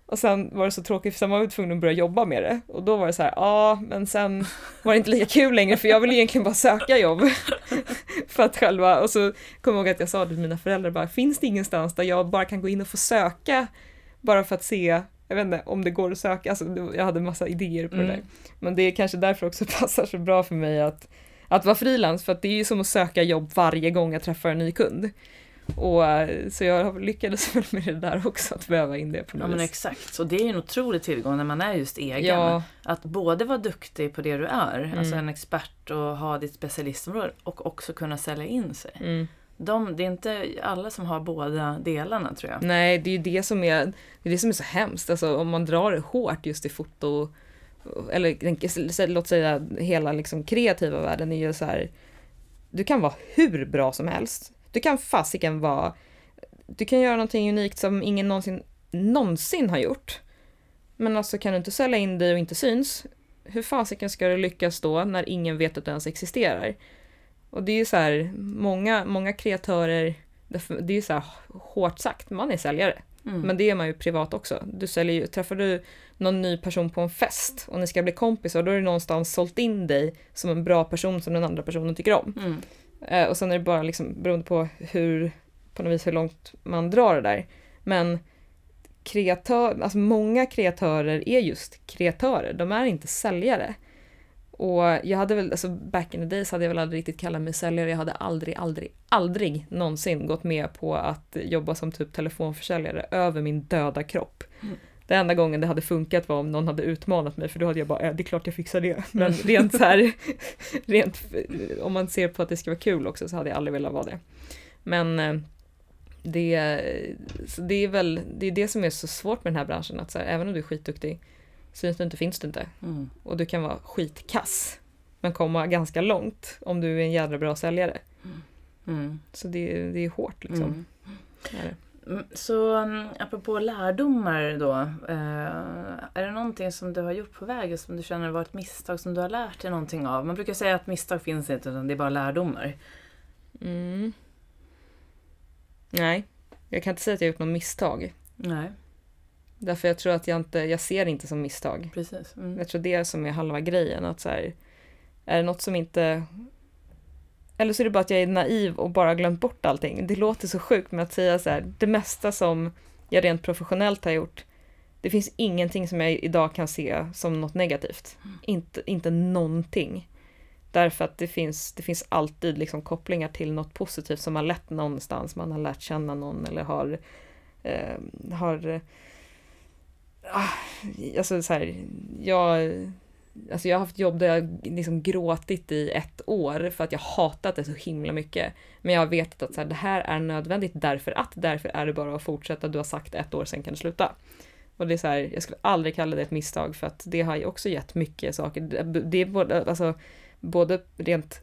S2: Och sen var det så tråkigt för sen var vi tvungna att börja jobba med det. Och då var det så här, ja, men sen var det inte lika kul längre för jag ville egentligen bara söka jobb. för att själva, och så kommer jag ihåg att jag sa det till mina föräldrar bara, finns det ingenstans där jag bara kan gå in och få söka bara för att se jag vet inte om det går att söka, alltså jag hade massa idéer på mm. det där. Men det är kanske därför också passar så bra för mig att, att vara frilans, för att det är ju som att söka jobb varje gång jag träffar en ny kund. Och, eh, så jag lyckades väl med det där också, att väva in det på något
S1: Ja men exakt, så det är en otrolig tillgång när man är just egen. Ja. Att både vara duktig på det du är, mm. alltså en expert och ha ditt specialistområde och också kunna sälja in sig. Mm. De, det är inte alla som har båda delarna tror jag.
S2: Nej, det är ju det som är, det är, det som är så hemskt. Alltså, om man drar det hårt just i foto, eller låt säga hela liksom kreativa världen är ju så här, du kan vara hur bra som helst. Du kan fasiken vara, du kan göra någonting unikt som ingen någonsin, någonsin har gjort. Men alltså kan du inte sälja in dig och inte syns, hur fasiken ska du lyckas då när ingen vet att du ens existerar? Och det är ju så här, många, många kreatörer, det är ju så här hårt sagt, man är säljare. Mm. Men det är man ju privat också. Du säljer ju, träffar du någon ny person på en fest och ni ska bli kompisar, då har du någonstans sålt in dig som en bra person som den andra personen tycker om. Mm. Eh, och sen är det bara liksom beroende på hur, på något vis hur långt man drar det där. Men kreatör, alltså många kreatörer är just kreatörer, de är inte säljare. Och jag hade väl, alltså back in the days hade jag väl aldrig riktigt kallat mig säljare. Jag hade aldrig, aldrig, aldrig någonsin gått med på att jobba som typ telefonförsäljare över min döda kropp. Mm. Den enda gången det hade funkat var om någon hade utmanat mig för då hade jag bara, äh, det är klart jag fixar det. Men mm. rent så här, rent, om man ser på att det ska vara kul också så hade jag aldrig velat vara det. Men eh, det, det är väl, det är det som är så svårt med den här branschen, att så här, även om du är skitduktig Syns du inte finns du inte. Mm. Och du kan vara skitkass. Men komma ganska långt om du är en jädra bra säljare. Mm. mm. Så det, det är hårt liksom. Mm.
S1: Är mm, Så apropå lärdomar då. Eh, är det någonting som du har gjort på vägen som du känner var ett misstag som du har lärt dig någonting av? Man brukar säga att misstag finns inte utan det är bara lärdomar.
S2: Mm. Nej, jag kan inte säga att jag har gjort något misstag.
S1: Nej.
S2: Därför jag tror att jag inte, jag ser det inte som misstag.
S1: Precis.
S2: Mm. Jag tror det är som är halva grejen. Att så här, är det något som inte... Eller så är det bara att jag är naiv och bara glömt bort allting. Det låter så sjukt med att säga så här, det mesta som jag rent professionellt har gjort, det finns ingenting som jag idag kan se som något negativt. Mm. Inte, inte någonting. Därför att det finns, det finns alltid liksom kopplingar till något positivt som har lett någonstans. Man har lärt känna någon eller har, eh, har Ah, alltså så här, jag, alltså jag har haft jobb där jag liksom gråtit i ett år för att jag hatat det så himla mycket. Men jag har vetat att så här, det här är nödvändigt därför att, därför är det bara att fortsätta. Du har sagt ett år, sen kan du sluta. Och det är så här, jag skulle aldrig kalla det ett misstag för att det har ju också gett mycket saker. Det är både, alltså, både rent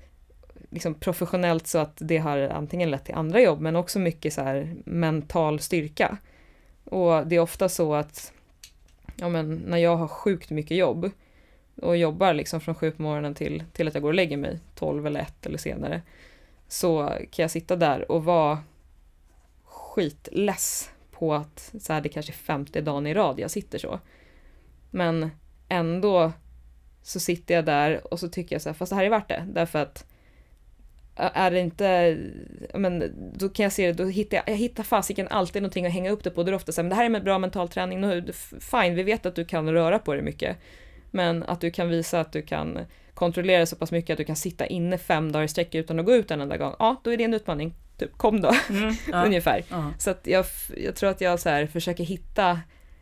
S2: liksom professionellt så att det har antingen lett till andra jobb men också mycket så här mental styrka. Och det är ofta så att ja men när jag har sjukt mycket jobb och jobbar liksom från sju på morgonen till, till att jag går och lägger mig tolv eller ett eller senare så kan jag sitta där och vara skitless på att så här, det kanske är femte dagen i rad jag sitter så. Men ändå så sitter jag där och så tycker jag så här, fast det här är värt det. Därför att är det inte, men då kan jag se det, då hittar jag, jag hittar fasiken alltid någonting att hänga upp det på. Då är det ofta så här, men det här är med bra mental träning, nu, fine, vi vet att du kan röra på dig mycket. Men att du kan visa att du kan kontrollera så pass mycket att du kan sitta inne fem dagar i sträck utan att gå ut en enda gång. Ja, då är det en utmaning. Typ, kom då. Mm, ja, Ungefär. Ja. Så att jag, jag tror att jag så här försöker hitta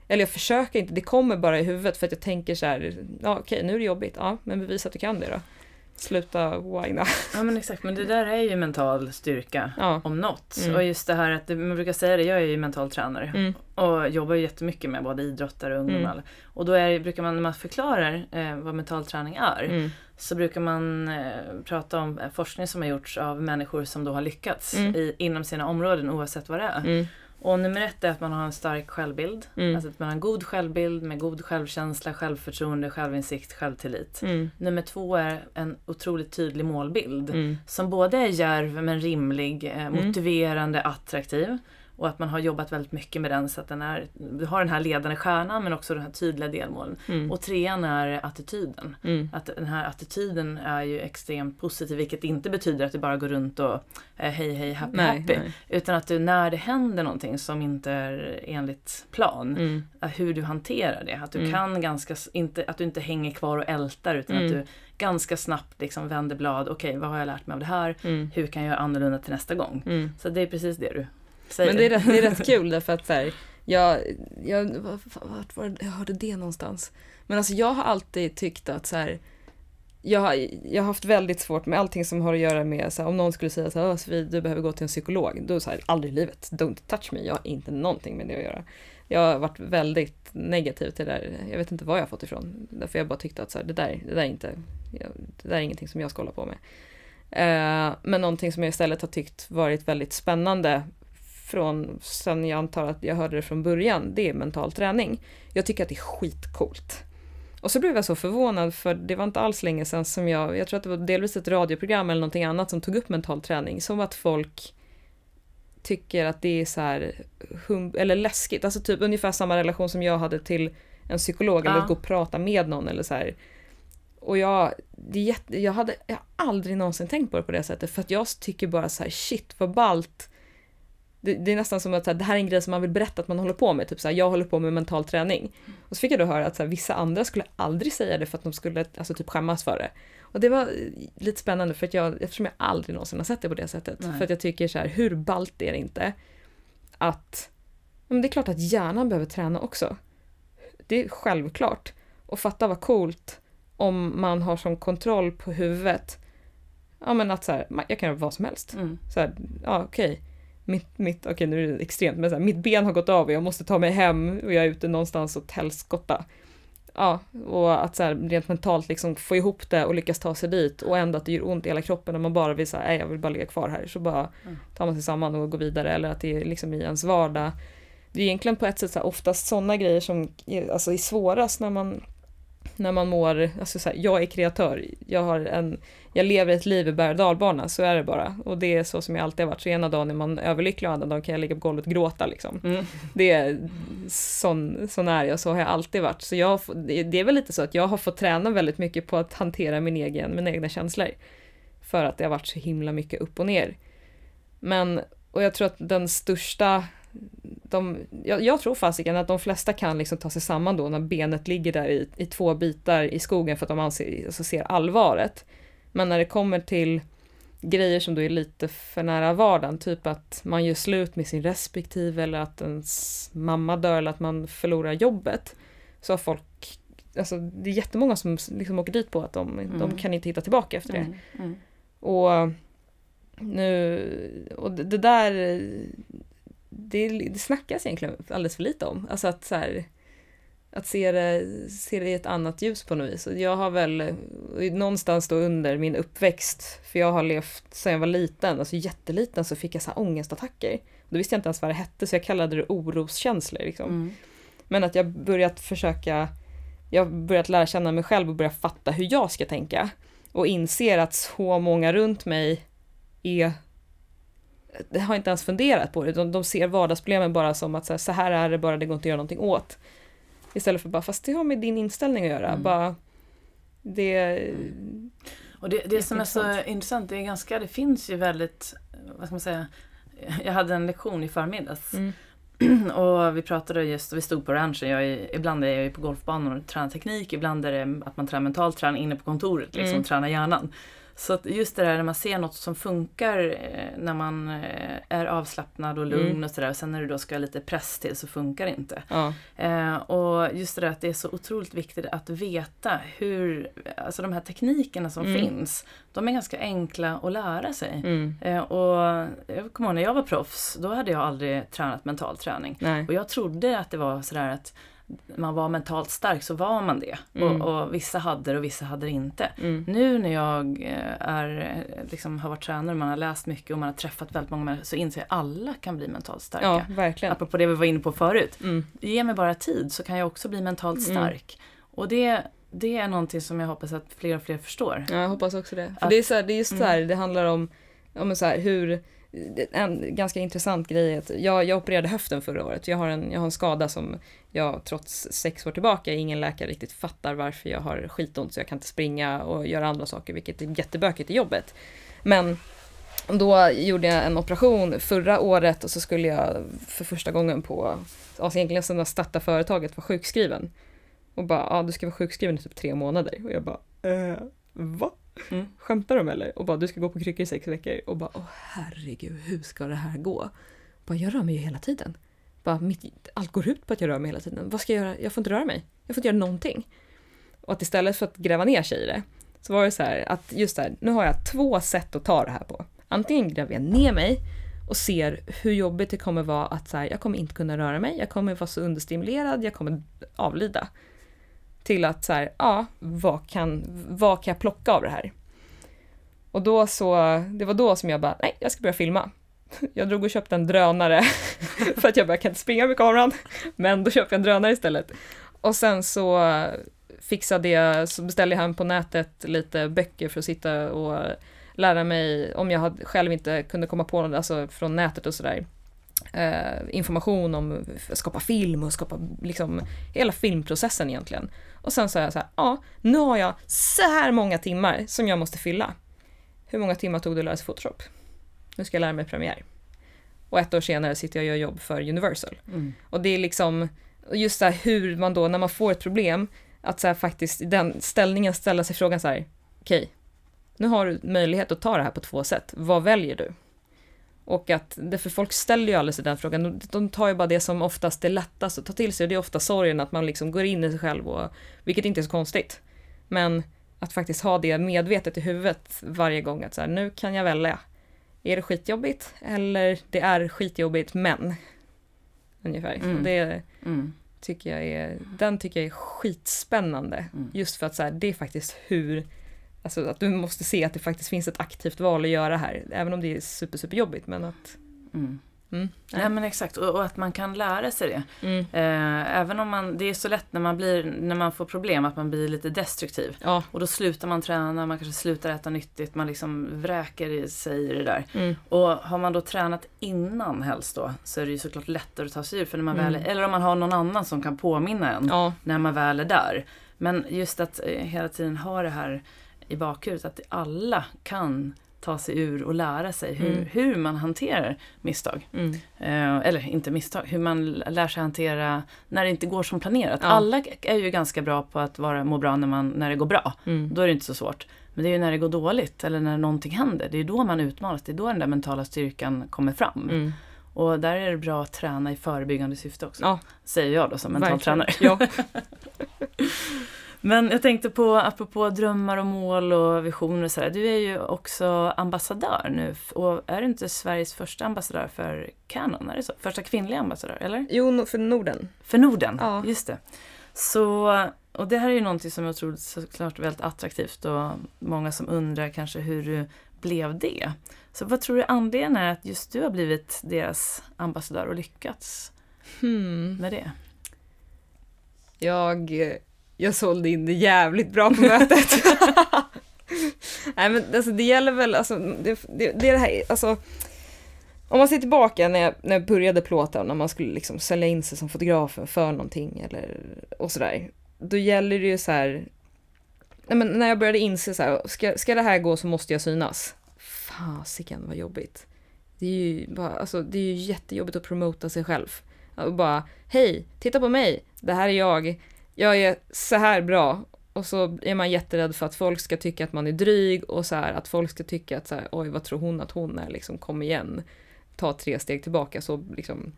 S2: eller jag försöker inte, det kommer bara i huvudet för att jag tänker så här, ja okej nu är det jobbigt, ja men bevisa att du kan det då sluta whina.
S1: Ja men exakt, men det där är ju mental styrka ja. om något. Mm. Och just det här att, man brukar säga det, jag är ju mental tränare mm. och jobbar ju jättemycket med både idrottare och ungdomar. Mm. Och då är, brukar man, när man förklarar eh, vad mental träning är, mm. så brukar man eh, prata om forskning som har gjorts av människor som då har lyckats mm. i, inom sina områden oavsett vad det är. Och nummer ett är att man har en stark självbild. Mm. Alltså att man har en god självbild med god självkänsla, självförtroende, självinsikt, självtillit. Mm. Nummer två är en otroligt tydlig målbild. Mm. Som både är djärv men rimlig, eh, mm. motiverande, attraktiv. Och att man har jobbat väldigt mycket med den så att den är, du har den här ledande stjärnan men också den här tydliga delmålen. Mm. Och trean är attityden. Mm. Att den här attityden är ju extremt positiv vilket inte betyder att du bara går runt och eh, hej hej happy nej, happy. Nej. Utan att du när det händer någonting som inte är enligt plan, mm. hur du hanterar det. Att du mm. kan ganska, inte, att du inte hänger kvar och ältar utan att mm. du ganska snabbt liksom vänder blad. Okej, okay, vad har jag lärt mig av det här? Mm. Hur kan jag göra annorlunda till nästa gång? Så det är precis det du
S2: Säg Men det är, rätt, det är rätt kul därför att så här, jag, jag, vart var det, jag hörde det någonstans. Men alltså jag har alltid tyckt att så här, jag, har, jag har haft väldigt svårt med allting som har att göra med, så här, om någon skulle säga så här, Sofie, du behöver gå till en psykolog. Då så här, aldrig i livet, don't touch me, jag har inte någonting med det att göra. Jag har varit väldigt negativ till det där, jag vet inte var jag har fått ifrån. Därför jag bara tyckte att så här, det, där, det, där är inte, det där är ingenting som jag ska hålla på med. Uh, men någonting som jag istället har tyckt varit väldigt spännande från, sen jag antar att jag hörde det från början, det är mental träning. Jag tycker att det är skitcoolt. Och så blev jag så förvånad för det var inte alls länge sedan som jag, jag tror att det var delvis ett radioprogram eller någonting annat som tog upp mental träning, som att folk tycker att det är så här, hum, eller läskigt, alltså typ ungefär samma relation som jag hade till en psykolog ja. eller att gå och prata med någon eller så här. Och jag, det är jätte, jag hade jag har aldrig någonsin tänkt på det på det sättet för att jag tycker bara så här shit vad ballt det, det, är nästan som att här, det här är en grej som man vill berätta att man håller på med. Typ så här, jag håller på med mental träning. Och så fick jag då höra att så här, vissa andra skulle aldrig säga det för att de skulle alltså, typ skämmas för det. Och det var lite spännande för att jag, eftersom jag aldrig någonsin har sett det på det sättet. Nej. För att jag tycker så här, hur ballt är det inte att men det är klart att hjärnan behöver träna också. Det är självklart. Och fatta vad coolt om man har som kontroll på huvudet. Ja men att så här, jag kan göra vad som helst. Mm. Så här, ja okej. Okay mitt, mitt okej okay, nu är det extremt, men så här, mitt ben har gått av och jag måste ta mig hem och jag är ute någonstans och helskotta. Ja, och att så här, rent mentalt liksom få ihop det och lyckas ta sig dit och ändå att det gör ont i hela kroppen när man bara vill säga jag vill bara ligga kvar här. Så bara mm. tar man sig samman och går vidare eller att det är liksom i ens vardag. Det är egentligen på ett sätt så här, oftast sådana grejer som alltså, är svårast när man när man mår, alltså så här, jag är kreatör, jag, har en, jag lever ett liv i berg och dalbana, så är det bara. Och det är så som jag alltid har varit, så ena dagen är man överlycklig och andra dagen kan jag ligga på golvet och gråta liksom. Mm. Det är, sån, sån är jag, så har jag alltid varit. Så jag, det är väl lite så att jag har fått träna väldigt mycket på att hantera min egen, mina egna känslor. För att det har varit så himla mycket upp och ner. Men, och jag tror att den största de, jag, jag tror fasiken att de flesta kan liksom ta sig samman då när benet ligger där i, i två bitar i skogen för att de anser, alltså ser allvaret. Men när det kommer till grejer som då är lite för nära vardagen, typ att man gör slut med sin respektive eller att ens mamma dör eller att man förlorar jobbet, så har folk, alltså det är jättemånga som liksom åker dit på att de, mm. de kan inte hitta tillbaka efter det. Mm. Mm. Och nu, och det, det där det, det snackas egentligen alldeles för lite om. Alltså att så här, att se det, se det i ett annat ljus på något vis. Jag har väl någonstans då under min uppväxt, för jag har levt sedan jag var liten, alltså jätteliten, så fick jag så här ångestattacker. Då visste jag inte ens vad det hette, så jag kallade det oroskänslor. Liksom. Mm. Men att jag börjat försöka, jag börjat lära känna mig själv och börja fatta hur jag ska tänka. Och inser att så många runt mig är det har inte ens funderat på det. De, de ser vardagsproblemen bara som att så här, så här, är det bara, det går inte att göra någonting åt. Istället för bara, fast det har med din inställning att göra. Mm. Bara, det...
S1: Och det, det som är så intressant, det är ganska, det finns ju väldigt, vad ska man säga, jag hade en lektion i förmiddags. Mm. och vi pratade just, vi stod på ranchen, jag är, ibland är jag på golfbanan och tränar teknik, ibland är det att man tränar mental träning inne på kontoret, liksom mm. tränar hjärnan. Så just det där när man ser något som funkar eh, när man eh, är avslappnad och lugn mm. och sådär sen när du då ska ha lite press till så funkar det inte. Ja. Eh, och just det där att det är så otroligt viktigt att veta hur, alltså de här teknikerna som mm. finns, de är ganska enkla att lära sig. Mm. Eh, och jag kommer ihåg när jag var proffs, då hade jag aldrig tränat mental träning. Nej. Och jag trodde att det var sådär att man var mentalt stark så var man det. Mm. Och, och, vissa hade det och vissa hade det inte. Mm. Nu när jag eh, är, liksom, har varit tränare, man har läst mycket och man har träffat väldigt många människor så inser jag att alla kan bli mentalt starka.
S2: Ja, verkligen.
S1: Apropå det vi var inne på förut. Mm. Ge mig bara tid så kan jag också bli mentalt mm. stark. Och det, det är någonting som jag hoppas att fler och fler förstår.
S2: Ja, jag hoppas också det. För att, det är, så här, det är just så här, mm. det handlar om, om så här, hur en ganska intressant grej är att jag, jag opererade höften förra året. Jag har, en, jag har en skada som jag trots sex år tillbaka, ingen läkare riktigt fattar varför jag har skitont så jag kan inte springa och göra andra saker vilket är jättebökigt i jobbet. Men då gjorde jag en operation förra året och så skulle jag för första gången på, alltså egentligen sedan jag startade företaget, vara sjukskriven. Och bara, ja du ska vara sjukskriven i typ tre månader. Och jag bara, eh, va? Mm. Skämtar de eller? Och bara, du ska gå på kryckor i sex veckor. Och bara, åh herregud, hur ska det här gå? Bara, jag rör mig ju hela tiden. Bara, mitt, allt går ut på att jag rör mig hela tiden. Vad ska jag göra? Jag får inte röra mig. Jag får inte göra någonting. Och att istället för att gräva ner sig i det, så var det så här att just där, nu har jag två sätt att ta det här på. Antingen gräver jag ner mig och ser hur jobbigt det kommer vara att så här, jag kommer inte kunna röra mig, jag kommer vara så understimulerad, jag kommer avlida till att så här, ja, vad kan, vad kan jag plocka av det här? Och då så, det var då som jag bara, nej, jag ska börja filma. Jag drog och köpte en drönare för att jag bara kan inte springa med kameran. Men då köpte jag en drönare istället. Och sen så fixade jag, så beställde jag hem på nätet lite böcker för att sitta och lära mig, om jag hade, själv inte kunde komma på något, alltså från nätet och sådär, eh, information om att skapa film och skapa liksom hela filmprocessen egentligen. Och sen sa jag så här, ja, nu har jag så här många timmar som jag måste fylla. Hur många timmar tog det att lära sig Photoshop? Nu ska jag lära mig Premiere. Och ett år senare sitter jag och gör jobb för Universal. Mm. Och det är liksom, just så här hur man då, när man får ett problem, att så här faktiskt i den ställningen ställa sig frågan så här, okej, okay, nu har du möjlighet att ta det här på två sätt, vad väljer du? Och att, för folk ställer ju aldrig sig den frågan, de tar ju bara det som oftast är lättast att ta till sig och det är ofta sorgen att man liksom går in i sig själv och, vilket inte är så konstigt. Men att faktiskt ha det medvetet i huvudet varje gång att så här, nu kan jag välja. Är det skitjobbigt eller det är skitjobbigt men. Ungefär. Mm. Det mm. tycker jag är, den tycker jag är skitspännande. Mm. Just för att så här, det är faktiskt hur Alltså att du måste se att det faktiskt finns ett aktivt val att göra här, även om det är super, super jobbigt. Men att,
S1: mm. Mm. Nej men exakt, och, och, att man kan lära sig det. Mm. Eh, även om man, det är så lätt när man, blir, när man får problem att man blir lite destruktiv. Ja. Och då slutar man träna, man kanske slutar äta nyttigt, man liksom vräker i sig i det där. Mm. Och har man då tränat innan helst då så är det ju såklart lättare att ta sig ur. För när man väl, mm. eller om man har någon annan som kan påminna en ja. när man väl är där. Men just att eh, hela tiden ha det här i bakhuvudet att alla kan ta sig ur och lära sig hur, mm. hur man hanterar misstag. Mm. Eh, eller inte misstag, hur man lär sig hantera när det inte går som planerat. Ja. Alla är ju ganska bra på att vara, må bra när, man, när det går bra. Mm. Då är det inte så svårt. Men det är ju när det går dåligt eller när någonting händer. Det är då man utmanas. Det är då den där mentala styrkan kommer fram. Mm. Och där är det bra att träna i förebyggande syfte också. Ja. Säger jag då som mental tränare. Ja. Men jag tänkte på, apropå drömmar och mål och visioner och sådär. Du är ju också ambassadör nu och är du inte Sveriges första ambassadör för Canon? Är det så? Första kvinnliga ambassadör, eller?
S2: Jo, för Norden.
S1: För Norden, ja. just det. Så, och det här är ju någonting som jag tror såklart är väldigt attraktivt och många som undrar kanske hur du blev det. Så vad tror du anledningen är att just du har blivit deras ambassadör och lyckats hmm. med det?
S2: Jag jag sålde in det jävligt bra på mötet. Nej men alltså det gäller väl, alltså det, det, det är det här, alltså om man ser tillbaka när jag, när jag började plåta, när man skulle liksom sälja in sig som fotograf för någonting eller och sådär. Då gäller det ju så här, nej men när jag började inse så här, ska, ska det här gå så måste jag synas. Fasiken vad jobbigt. Det är ju bara, alltså det är ju jättejobbigt att promota sig själv. Och bara, hej, titta på mig, det här är jag jag är så här bra och så är man jätterädd för att folk ska tycka att man är dryg och så här, att folk ska tycka att så här, oj vad tror hon att hon är, liksom kom igen, ta tre steg tillbaka så liksom.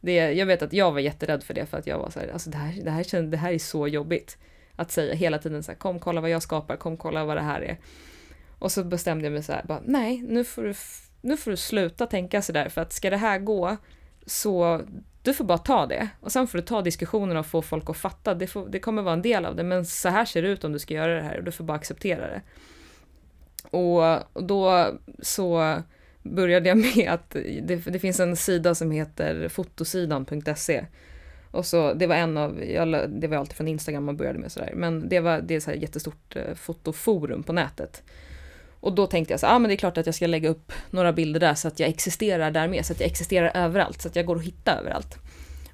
S2: Det, jag vet att jag var jätterädd för det för att jag var så här, alltså det här, det här, det här är så jobbigt. Att säga hela tiden så här, kom kolla vad jag skapar, kom kolla vad det här är. Och så bestämde jag mig så här, bara, nej nu får du, nu får du sluta tänka så där för att ska det här gå så du får bara ta det. Och sen får du ta diskussionen och få folk att fatta. Det, får, det kommer vara en del av det, men så här ser det ut om du ska göra det här och du får bara acceptera det. Och, och då så började jag med att det, det finns en sida som heter fotosidan.se. Och så, det var en av, jag, det var alltid från Instagram man började med sådär, men det var det är så här jättestort eh, fotoforum på nätet. Och då tänkte jag så ah, men det är klart att jag ska lägga upp några bilder där så att jag existerar där med, så att jag existerar överallt, så att jag går att hitta överallt.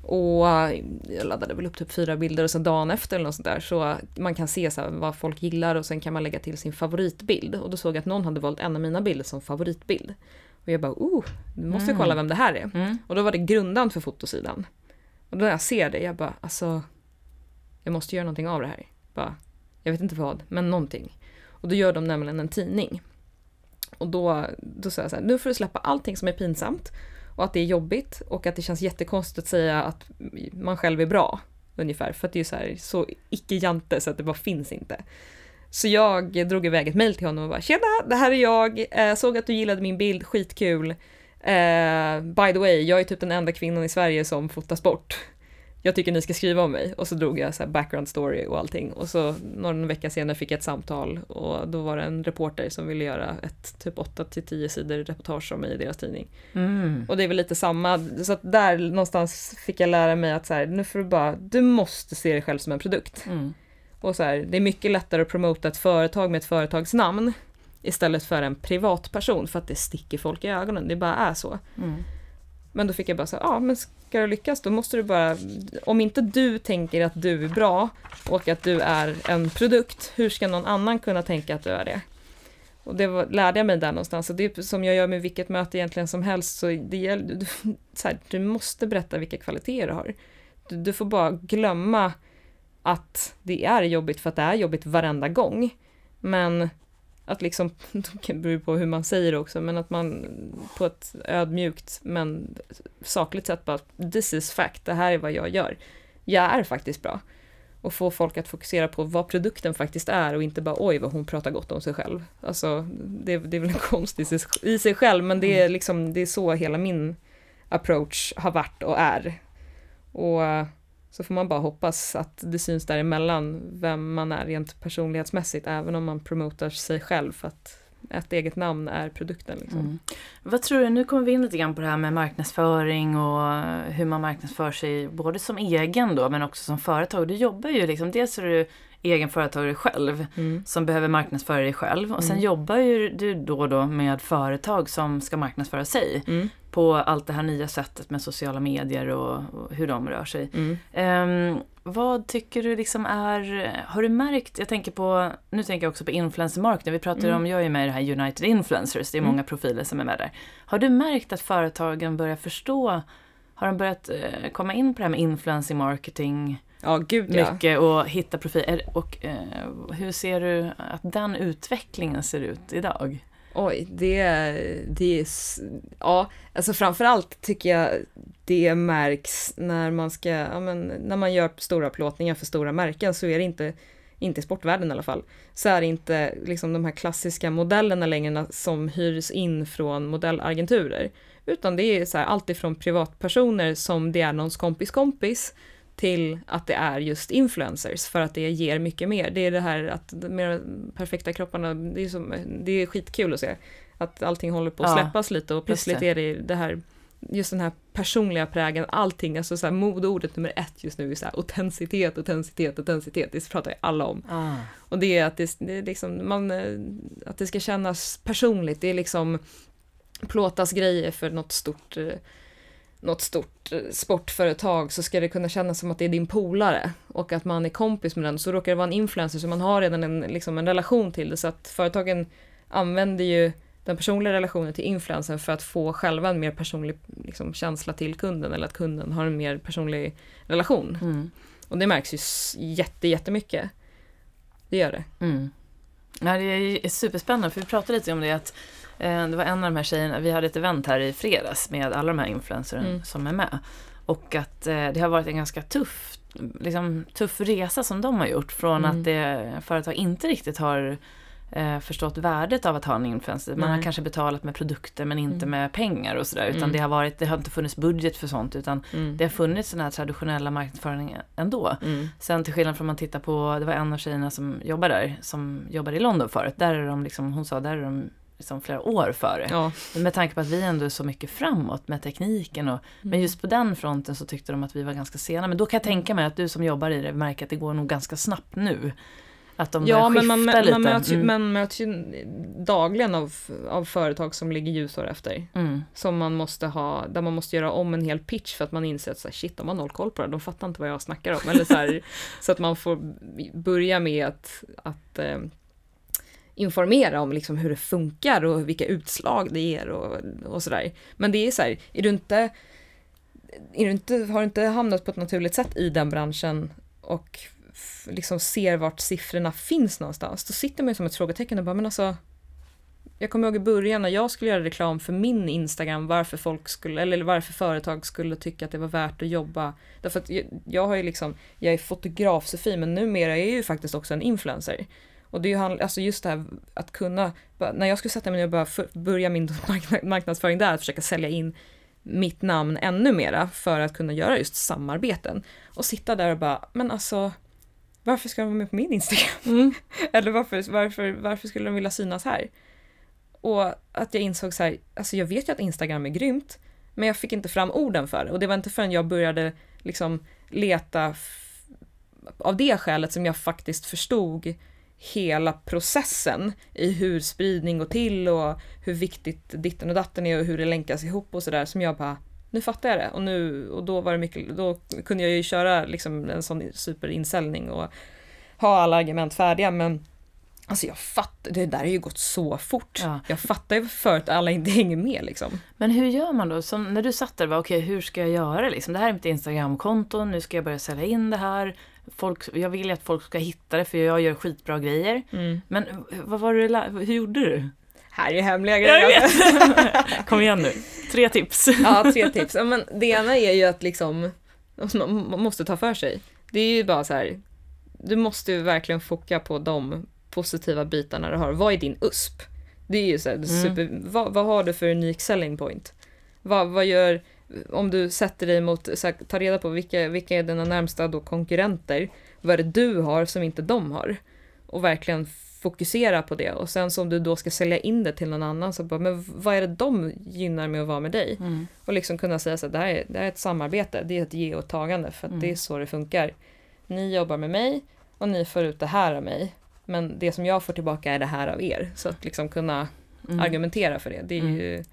S2: Och jag laddade väl upp typ fyra bilder och sen dagen efter eller något sånt där så man kan se så vad folk gillar och sen kan man lägga till sin favoritbild. Och då såg jag att någon hade valt en av mina bilder som favoritbild. Och jag bara, oh, nu måste mm. kolla vem det här är. Mm. Och då var det grundaren för fotosidan. Och då när jag ser det, jag bara, alltså, jag måste göra någonting av det här. Bara, jag vet inte vad, men någonting. Och då gör de nämligen en tidning. Och då, då sa jag så här, nu får du släppa allting som är pinsamt och att det är jobbigt och att det känns jättekonstigt att säga att man själv är bra. Ungefär, för att det är så, här, så icke-jante så att det bara finns inte. Så jag drog iväg ett mail till honom och bara “Tjena, det här är jag, eh, såg att du gillade min bild, skitkul. Eh, by the way, jag är typ den enda kvinnan i Sverige som fotas bort jag tycker ni ska skriva om mig. Och så drog jag så background story och allting. Och så någon vecka senare fick jag ett samtal och då var det en reporter som ville göra ett typ 8 till 10 sidor reportage om mig i deras tidning. Mm. Och det är väl lite samma, så att där någonstans fick jag lära mig att så här, nu får du bara, du måste se dig själv som en produkt. Mm. Och så här, det är mycket lättare att promota ett företag med ett företagsnamn istället för en privatperson för att det sticker folk i ögonen, det bara är så. Mm. Men då fick jag bara säga, ja men ska du lyckas då måste du bara, om inte du tänker att du är bra och att du är en produkt, hur ska någon annan kunna tänka att du är det? Och det var, lärde jag mig där någonstans och det är som jag gör med vilket möte egentligen som helst så det gäller, du, så här, du måste berätta vilka kvaliteter du har. Du, du får bara glömma att det är jobbigt för att det är jobbigt varenda gång. Men att liksom, det beror på hur man säger det också, men att man på ett ödmjukt men sakligt sätt bara, this is fact, det här är vad jag gör. Jag är faktiskt bra. Och få folk att fokusera på vad produkten faktiskt är och inte bara oj vad hon pratar gott om sig själv. Alltså, det, det är väl en konst i sig, i sig själv, men det är mm. liksom, det är så hela min approach har varit och är. Och så får man bara hoppas att det syns däremellan vem man är rent personlighetsmässigt, även om man promotar sig själv för att ett eget namn är produkten. Liksom. Mm.
S1: Vad tror du, nu kommer vi in lite grann på det här med marknadsföring och hur man marknadsför sig både som egen då men också som företag. Du jobbar ju liksom, dels är du egen företagare själv mm. som behöver marknadsföra dig själv och sen mm. jobbar ju du då och då med företag som ska marknadsföra sig. Mm på allt det här nya sättet med sociala medier och, och hur de rör sig. Um, vad tycker du liksom är, har du märkt, jag tänker på, nu tänker jag också på influencer marketing, vi pratar mm. om, jag är med i det här United Influencers, det är mm. många profiler som är med där. Har du märkt att företagen börjar förstå, har de börjat uh, komma in på det här med influencer marketing?
S2: Ja, gud ja.
S1: Mycket och hitta profiler. Och uh, hur ser du att den utvecklingen ser ut idag?
S2: Oj, det, det är... Ja, alltså framförallt tycker jag det märks när man ska, ja men när man gör stora plåtningar för stora märken så är det inte, inte i sportvärlden i alla fall, så är det inte liksom de här klassiska modellerna längre som hyrs in från modellagenturer. Utan det är så här, allt ifrån privatpersoner som det är någons kompis kompis till att det är just influencers för att det ger mycket mer. Det är det här att de perfekta kropparna, det är, som, det är skitkul att se. Att allting håller på att släppas ja, lite och plötsligt det. är det det här just den här personliga prägen, allting, alltså så här modeordet nummer ett just nu är så här autenticitet, autenticitet, autenticitet, det pratar ju alla om. Ah. Och det är att det, det är liksom, man, att det ska kännas personligt, det är liksom plåtas grejer för något stort eh, något stort eh, sportföretag så ska det kunna kännas som att det är din polare och att man är kompis med den. Så råkar det vara en influencer så man har redan en, liksom en relation till det. Så att företagen använder ju den personliga relationen till influencern för att få själva en mer personlig liksom, känsla till kunden eller att kunden har en mer personlig relation. Mm. Och det märks ju jätte, jättemycket. Det gör det. Mm.
S1: Ja, det är superspännande för vi pratade lite om det att det var en av de här tjejerna, vi hade ett event här i fredags med alla de här influencerna mm. som är med. Och att eh, det har varit en ganska tuff, liksom, tuff resa som de har gjort. Från mm. att det, företag inte riktigt har eh, förstått värdet av att ha en influencer. Man Nej. har kanske betalat med produkter men inte mm. med pengar och sådär. Utan mm. det, har varit, det har inte funnits budget för sånt utan mm. det har funnits den här traditionella marknadsföringen ändå. Mm. Sen till skillnad från man tittar på, det var en av tjejerna som jobbar där, som jobbade i London förut. Där är de liksom, hon sa, där är de liksom flera år före. Ja. Med tanke på att vi ändå är så mycket framåt med tekniken. Och, mm. Men just på den fronten så tyckte de att vi var ganska sena. Men då kan jag tänka mig att du som jobbar i det märker att det går nog ganska snabbt nu. Att de
S2: ja, men
S1: man,
S2: lite. Man möts, ju, mm. man möts ju dagligen av, av företag som ligger ljusår efter. Mm. Som man måste ha, där man måste göra om en hel pitch för att man inser att så här, shit, de har noll koll på det, de fattar inte vad jag snackar om. Eller så, här, så att man får börja med att, att eh, informera om liksom hur det funkar och vilka utslag det ger och, och sådär. Men det är så här, är du inte, är du inte, har du inte hamnat på ett naturligt sätt i den branschen och liksom ser vart siffrorna finns någonstans, då sitter man ju som ett frågetecken och bara, men alltså, jag kommer ihåg i början när jag skulle göra reklam för min Instagram, varför folk skulle, eller varför företag skulle tycka att det var värt att jobba. Därför att jag, jag har ju liksom, jag är fotograf Sofie, men numera är jag ju faktiskt också en influencer. Och det är ju alltså just det här att kunna, när jag skulle sätta mig ner och börja min marknadsföring där, att försöka sälja in mitt namn ännu mera för att kunna göra just samarbeten. Och sitta där och bara, men alltså, varför ska de vara med på min Instagram? Mm. Eller varför, varför, varför skulle de vilja synas här? Och att jag insåg så här, alltså jag vet ju att Instagram är grymt, men jag fick inte fram orden för det. Och det var inte förrän jag började liksom leta av det skälet som jag faktiskt förstod hela processen i hur spridning går till och hur viktigt ditten och datten är och hur det länkas ihop och sådär som jag bara nu fattar jag det och nu och då var det mycket, då kunde jag ju köra liksom en sån superinställning och ha alla argument färdiga men Alltså jag fattar, det där har ju gått så fort. Ja. Jag fattar ju för att alla inte hänger med liksom.
S1: Men hur gör man då? Som när du satt där, okej okay, hur ska jag göra liksom? Det här är mitt Instagramkonto, nu ska jag börja sälja in det här folk, jag vill ju att folk ska hitta det för jag gör skitbra grejer. Mm. Men vad var det, hur gjorde du?
S2: Här är hemliga grejer.
S1: Kom igen nu, tre tips.
S2: ja, tre tips. Ja, men det ena är ju att liksom, man måste ta för sig. Det är ju bara så här, du måste ju verkligen foka på de positiva bitarna du har. Vad är din USP? Det är ju så här, mm. super, vad, vad, har du för unik selling point? Vad, vad gör, om du sätter dig mot, så här, ta reda på vilka, vilka är dina närmsta då konkurrenter, vad är det du har som inte de har? Och verkligen fokusera på det och sen som du då ska sälja in det till någon annan så bara, men vad är det de gynnar med att vara med dig? Mm. Och liksom kunna säga så att det här, är, det här är ett samarbete, det är ett ge och tagande för att mm. det är så det funkar. Ni jobbar med mig och ni får ut det här av mig. Men det som jag får tillbaka är det här av er. Så att liksom kunna mm. argumentera för det, det är mm. ju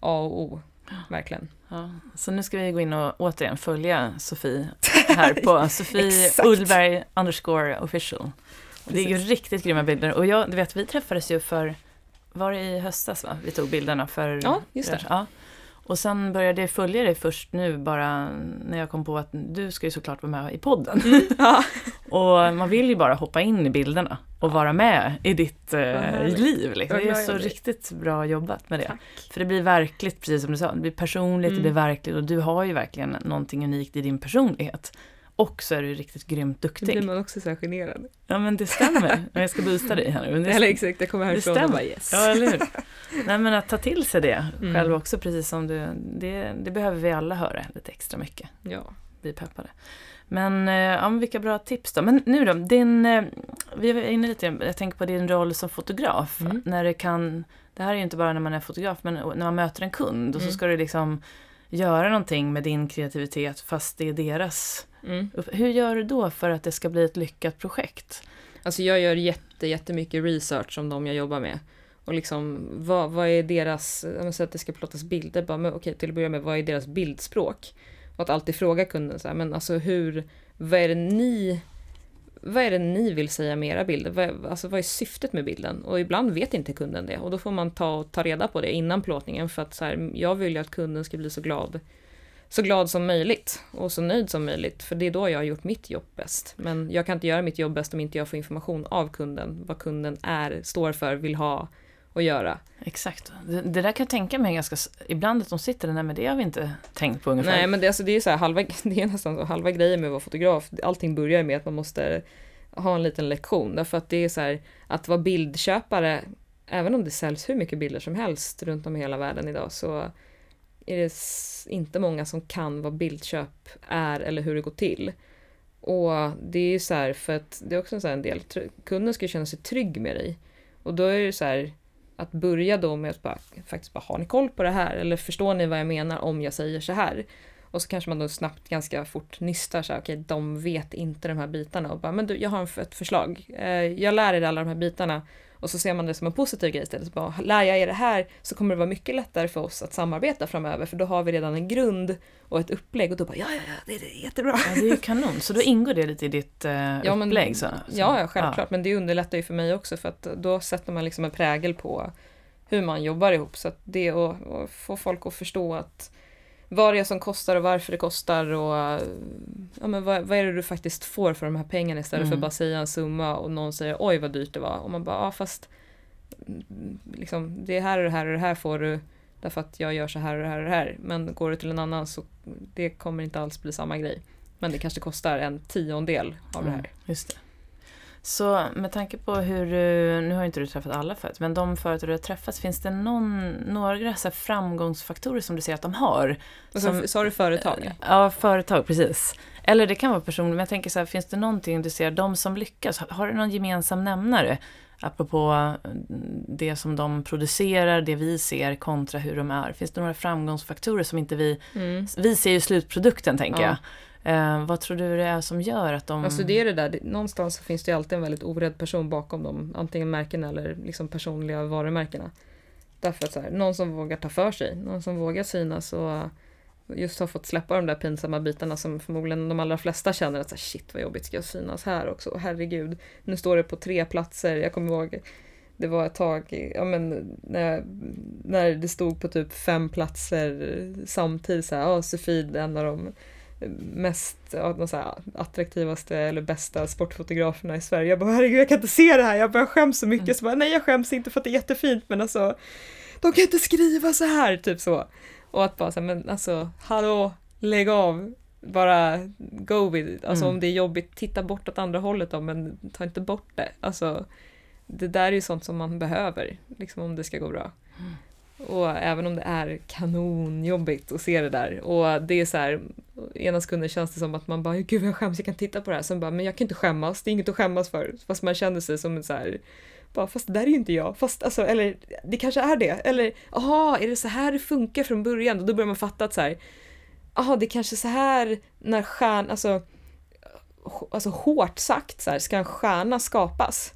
S2: A och O verkligen.
S1: Ja, så nu ska vi gå in och återigen följa Sofie här på Sofie Ullberg underscore official. Det är ju riktigt grymma bilder och jag, du vet, vi träffades ju för, var det i höstas va? Vi tog bilderna för...
S2: Ja, just det.
S1: Ja. Och sen började jag följa dig först nu bara när jag kom på att du ska ju såklart vara med i podden. Mm, ja. och man vill ju bara hoppa in i bilderna och vara med i ditt eh, liv. Liksom. Det är så riktigt bra jobbat med det. Tack. För det blir verkligt, precis som du sa, det blir personligt, mm. det blir verkligt och du har ju verkligen någonting unikt i din personlighet. Och så är du riktigt grymt duktig. Då
S2: blir man också så här generad.
S1: Ja men det stämmer. jag ska boosta dig här nu.
S2: Det, eller exakt, jag kommer härifrån det stämmer. och bara yes.
S1: Ja eller hur. Nej men att ta till sig det mm. själv också precis som du, det, det behöver vi alla höra lite extra mycket.
S2: Ja.
S1: Bli peppade. Men, eh, ja, men vilka bra tips då. Men nu då, din, eh, vi var inne lite, jag tänker på din roll som fotograf. Mm. När det kan, det här är ju inte bara när man är fotograf, men när man möter en kund och mm. så ska du liksom göra någonting med din kreativitet fast det är deras. Mm. Hur gör du då för att det ska bli ett lyckat projekt?
S2: Alltså jag gör jätte, jättemycket research om de jag jobbar med. Och liksom, vad, vad är deras, om säger att det ska plottas bilder, bara, men, okej till att börja med, vad är deras bildspråk? Och att alltid fråga kunden så här, men alltså hur, vad är det ni vad är det ni vill säga med era bilder? Vad, alltså vad är syftet med bilden? Och ibland vet inte kunden det och då får man ta, ta reda på det innan plåtningen för att så här, jag vill ju att kunden ska bli så glad så glad som möjligt och så nöjd som möjligt för det är då jag har gjort mitt jobb bäst. Men jag kan inte göra mitt jobb bäst om inte jag får information av kunden, vad kunden är, står för, vill ha att göra.
S1: Exakt. Det, det, där kan jag tänka mig ganska, ibland att de sitter där, men det har vi inte tänkt på ungefär.
S2: Nej men det, alltså, det är så här, halva, det är nästan så, halva grejen med att vara fotograf, allting börjar med att man måste ha en liten lektion, därför att det är så här, att vara bildköpare, även om det säljs hur mycket bilder som helst runt om i hela världen idag, så är det inte många som kan vad bildköp är eller hur det går till. Och det är ju så här, för att det är också en, en del, kunden ska känna sig trygg med dig. Och då är det så här, att börja då med att bara, faktiskt bara, har ni koll på det här? Eller förstår ni vad jag menar om jag säger så här? Och så kanske man då snabbt ganska fort nystar så här, okej, okay, de vet inte de här bitarna och bara, men du, jag har ett förslag. Eh, jag lär er alla de här bitarna och så ser man det som en positiv grej istället. Så bara, lär jag er det här så kommer det vara mycket lättare för oss att samarbeta framöver för då har vi redan en grund och ett upplägg och då bara ja, ja, ja, det är jättebra.
S1: Ja, det är ju kanon, så då ingår det lite i ditt uh, ja, upplägg? Men, så,
S2: så. Ja, ja, självklart, ja. men det underlättar ju för mig också för att då sätter man liksom en prägel på hur man jobbar ihop så att det och, och få folk att förstå att vad det är som kostar och varför det kostar och ja, men vad, vad är det du faktiskt får för de här pengarna istället mm. för att bara säga en summa och någon säger oj vad dyrt det var och man bara ja fast liksom, det här och det här och det här får du därför att jag gör så här och det här och det här men går du till en annan så det kommer inte alls bli samma grej men det kanske kostar en tiondel av mm, det här.
S1: Just det. Så med tanke på hur du, nu har inte du träffat alla förut, men de företag du har träffat, finns det någon, några så framgångsfaktorer som du ser att de har?
S2: Som, sa du företag?
S1: Ja, företag, precis. Eller det kan vara personer, men jag tänker så här, finns det någonting du ser, de som lyckas, har du någon gemensam nämnare? Apropå det som de producerar, det vi ser kontra hur de är. Finns det några framgångsfaktorer som inte vi... Mm. Vi ser ju slutprodukten tänker ja. jag. Eh, vad tror du det är som gör att de...
S2: Alltså det är det där, någonstans finns det ju alltid en väldigt orädd person bakom dem, antingen märken eller liksom personliga varumärkena. Därför att så här, någon som vågar ta för sig, någon som vågar synas och just har fått släppa de där pinsamma bitarna som förmodligen de allra flesta känner att så här, shit vad jobbigt ska jag synas här också, herregud. Nu står det på tre platser, jag kommer ihåg det var ett tag, ja men när, när det stod på typ fem platser samtidigt så här, ja Sofie en av de mest, de så här, attraktivaste eller bästa sportfotograferna i Sverige. Jag bara herregud jag kan inte se det här, jag bara skäms så mycket. Mm. Så bara, nej jag skäms inte för att det är jättefint men alltså de kan inte skriva så här, typ så. Och att bara så här, men alltså hallå, lägg av, bara go with it. Alltså mm. om det är jobbigt, titta bort åt andra hållet då, men ta inte bort det. Alltså det där är ju sånt som man behöver, liksom om det ska gå bra. Mm. Och även om det är kanonjobbigt att se det där. Och det är så här, ena sekunden känns det som att man bara, gud jag skäms, jag kan titta på det här. Sen bara, men jag kan inte skämmas, det är inget att skämmas för. Fast man känner sig som en så här, bara, fast det där är ju inte jag. Fast alltså, eller det kanske är det. Eller, aha, är det så här det funkar från början? Och då börjar man fatta att så här, aha, det är kanske så här när stjärn, alltså, alltså hårt sagt så här, ska en stjärna skapas?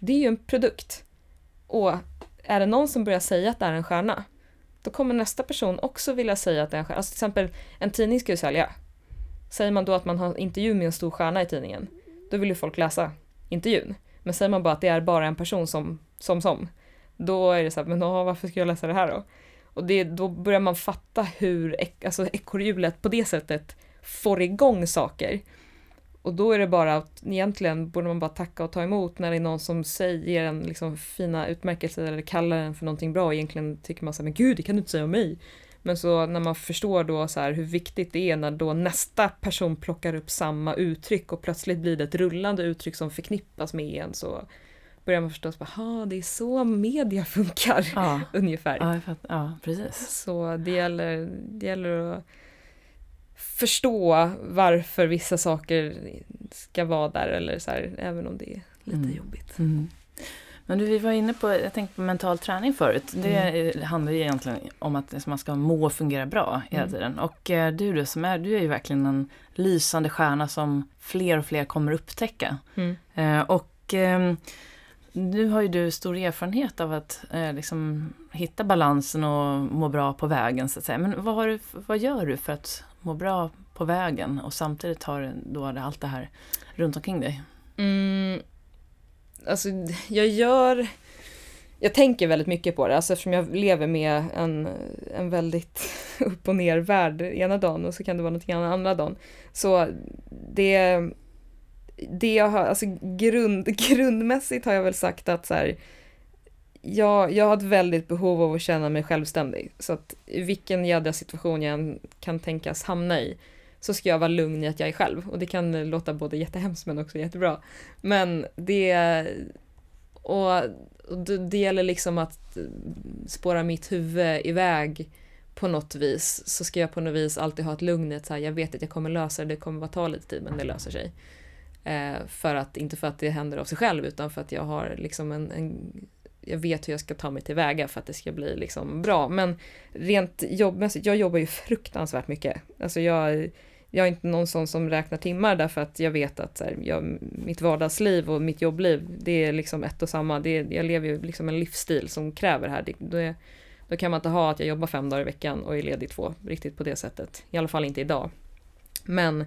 S2: Det är ju en produkt. Och är det någon som börjar säga att det är en stjärna, då kommer nästa person också vilja säga att det är en stjärna. Alltså till exempel, en tidning ska ju sälja. Säger man då att man har intervju med en stor stjärna i tidningen, då vill ju folk läsa intervjun. Men säger man bara att det är bara en person som, som, som, då är det så här, men åh, varför ska jag läsa det här då? Och det, då börjar man fatta hur alltså, ekorrhjulet på det sättet får igång saker. Och då är det bara att egentligen borde man bara tacka och ta emot när det är någon som säger en liksom fina utmärkelser eller kallar den för någonting bra. Egentligen tycker man så här, men gud det kan du inte säga om mig. Men så när man förstår då så här hur viktigt det är när då nästa person plockar upp samma uttryck och plötsligt blir det ett rullande uttryck som förknippas med en så börjar man förstå att det är så media funkar ja. ungefär.
S1: Ja, ja, precis.
S2: Så det gäller, det gäller att förstå varför vissa saker ska vara där eller så här, även om det är lite mm. jobbigt. Mm.
S1: Men du, vi var inne på, jag tänkte på mental träning förut. Det mm. handlar ju egentligen om att man ska må och fungera bra hela mm. tiden. Och eh, du då som är, du är ju verkligen en lysande stjärna som fler och fler kommer upptäcka. Mm. Eh, och eh, nu har ju du stor erfarenhet av att eh, liksom, hitta balansen och må bra på vägen så att säga. Men vad, du, vad gör du för att må bra på vägen och samtidigt har då allt det här runt omkring dig?
S2: Mm, alltså jag gör... Jag tänker väldigt mycket på det, alltså eftersom jag lever med en, en väldigt upp och ner värld ena dagen och så kan det vara någonting annat andra dagen. Så det, det jag har, alltså grund, grundmässigt har jag väl sagt att så här, jag, jag har ett väldigt behov av att känna mig självständig. Så att i vilken jädra situation jag än kan tänkas hamna i så ska jag vara lugn i att jag är själv. Och det kan låta både jättehemskt men också jättebra. Men det... Och, och det, det gäller liksom att spåra mitt huvud iväg på något vis så ska jag på något vis alltid ha ett lugn i att så här, jag vet att jag kommer lösa det, det kommer bara ta lite tid men det löser sig. Eh, för att, inte för att det händer av sig själv utan för att jag har liksom en, en jag vet hur jag ska ta mig tillväga för att det ska bli liksom bra. Men rent jobbmässigt, alltså, jag jobbar ju fruktansvärt mycket. Alltså jag, jag är inte någon sån som räknar timmar därför att jag vet att här, jag, mitt vardagsliv och mitt jobbliv, det är liksom ett och samma. Det är, jag lever ju liksom en livsstil som kräver det här. Det, det, då kan man inte ha att jag jobbar fem dagar i veckan och är ledig två, riktigt på det sättet. I alla fall inte idag. Men